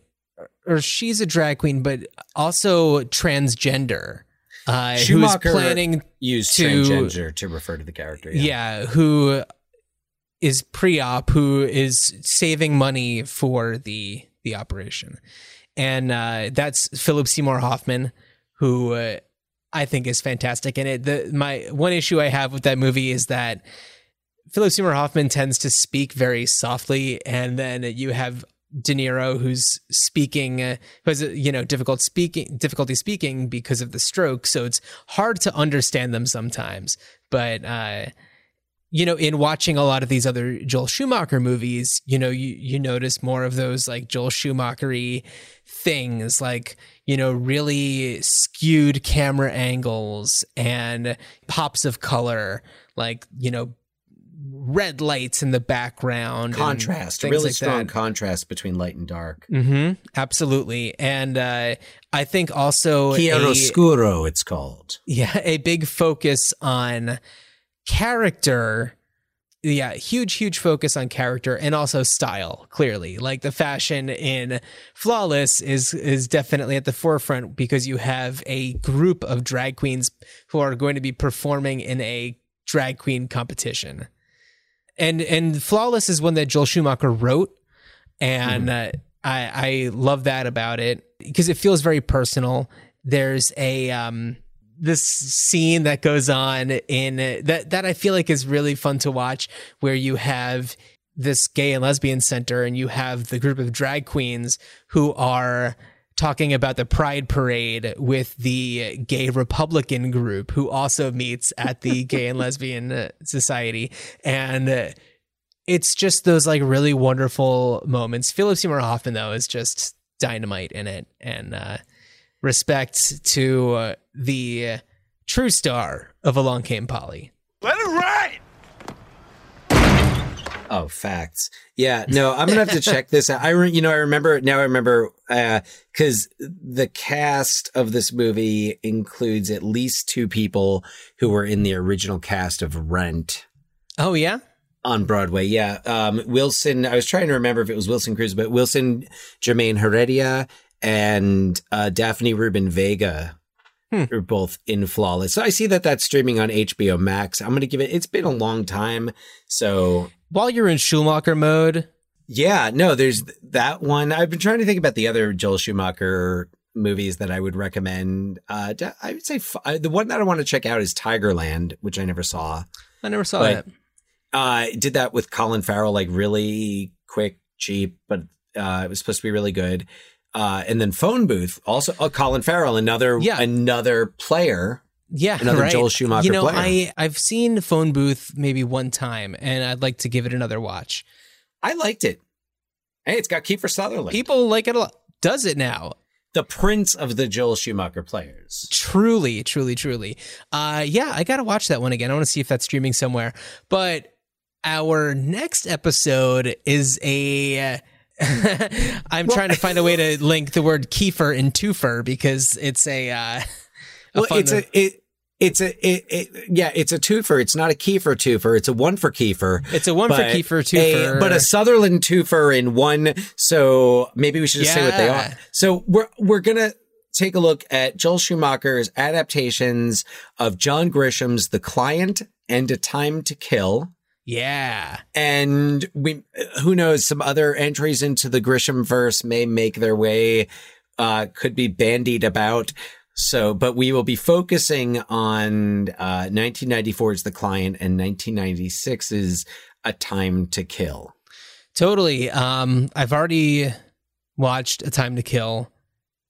or she's a drag queen, but also transgender. Uh, who's planning used to transgender to refer to the character. yeah. who is pre-op who is saving money for the the operation and uh that's philip seymour hoffman who uh, i think is fantastic in it the my one issue i have with that movie is that philip seymour hoffman tends to speak very softly and then you have De Niro, who's speaking, uh, who has you know difficult speaking, difficulty speaking because of the stroke, so it's hard to understand them sometimes. But uh, you know, in watching a lot of these other Joel Schumacher movies, you know, you you notice more of those like Joel Schumachery things, like you know, really skewed camera angles and pops of color, like you know, red lights in the background, Contrast, really like strong that. contrast between light and dark. hmm Absolutely, and uh, I think also a- Chiaroscuro, it's called. yeah, a big focus on character. Yeah, huge, huge focus on character and also style. Clearly, like the fashion in Flawless is is definitely at the forefront because you have a group of drag queens who are going to be performing in a drag queen competition, and and Flawless is one that Joel Schumacher wrote, and uh, I I love that about it because it feels very personal. There's a um this scene that goes on in that that I feel like is really fun to watch where you have this gay and lesbian center and you have the group of drag queens who are talking about the pride parade with the gay republican group who also meets at the gay and lesbian uh, society and uh, it's just those like really wonderful moments philip seymour hoffman though is just dynamite in it and uh respect to uh, the true star of Along Came Polly. Let it ride! Oh, facts. Yeah, no, I'm gonna have to check this out. I, re- you know, I remember now. I remember because the cast of this movie includes at least two people who were in the original cast of Rent Oh yeah, on Broadway. Yeah, um, Wilson. I was trying to remember if it was Wilson Cruz, but Wilson Jermaine Heredia and uh, Daphne Rubin Vega are both in Flawless. So I see that that's streaming on HBO Max. I'm gonna give it. It's been a long time, so while you're in Schumacher mode, yeah, no, there's that one. I've been trying to think about the other Joel Schumacher movies that I would recommend. Uh, I would say f- uh, the one that I want to check out is Tigerland, which I never saw. I never saw But- that. Uh, did that with Colin Farrell, like really quick, cheap, but uh, it was supposed to be really good. Uh, and then Phone Booth, also uh, Colin Farrell, another Yeah. another player. Yeah, another right. Joel Schumacher You know, player. I I've seen Phone Booth maybe one time, and I'd like to give it another watch. I liked it. Hey, it's got Kiefer Sutherland, People like it a lot. Does it now? the prince of the Joel Schumacher players. Truly, truly, truly. Uh, yeah, I gotta watch that one again. I want to see if that's streaming somewhere. But our next episode is a. I'm trying to find a way to <laughs> link the word Kiefer and Twofer because it's a. Uh, a well, it's a it, it's a it, it, yeah, it's a twofer. It's not a Kiefer twofer. It's a one for Kiefer. It's a one for but Kiefer, a- but a Sutherland twofer in one. So maybe we should just say what they are. So we're we're gonna take a look at Joel Schumacher's adaptations of John Grisham's The Client and A Time to Kill. Yeah. and we who knows some other entries into the Grisham verse may make their way uh could be bandied about so but we will be focusing on uh 1994's the client and 1996's a time to kill Totally. Um, I've already watched A Time to Kill,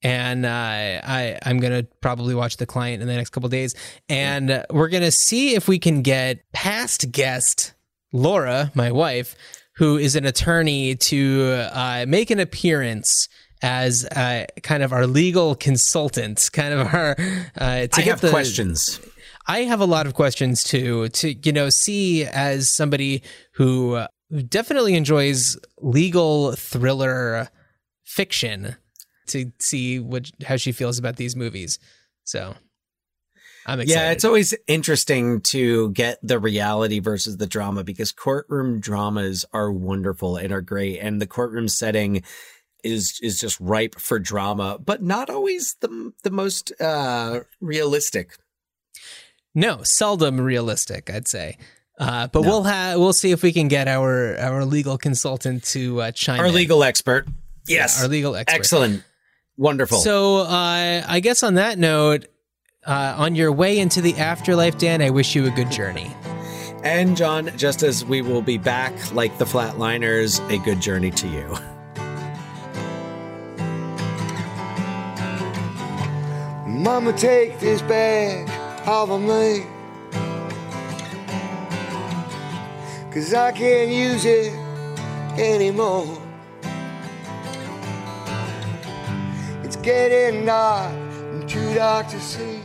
and uh, I I'm gonna probably watch The Client in the next couple days, and uh, we're gonna see if we can get past guest Laura, my wife, who is an attorney, to uh, make an appearance as uh, kind of our legal consultant, kind of our uh, to i get have the questions I have a lot of questions too. To you know, see as somebody who definitely enjoys legal thriller fiction, to see what how she feels about these movies. So, I'm excited. yeah it's always interesting to get the reality versus the drama because courtroom dramas are wonderful and are great and the courtroom setting is is just ripe for drama but not always the the most uh realistic no seldom realistic, I'd say. Uh, but we'll have we'll see if we can get our our legal consultant to uh, chime our in. legal expert yes our legal expert. excellent wonderful So uh, I guess on that note, uh, on your way into the afterlife, Dan, I wish you a good journey. and john just as we will be back like the flatliners a good journey to you Mama, take this bag off of me. Cause I can't use it anymore. It's getting dark and too dark to see.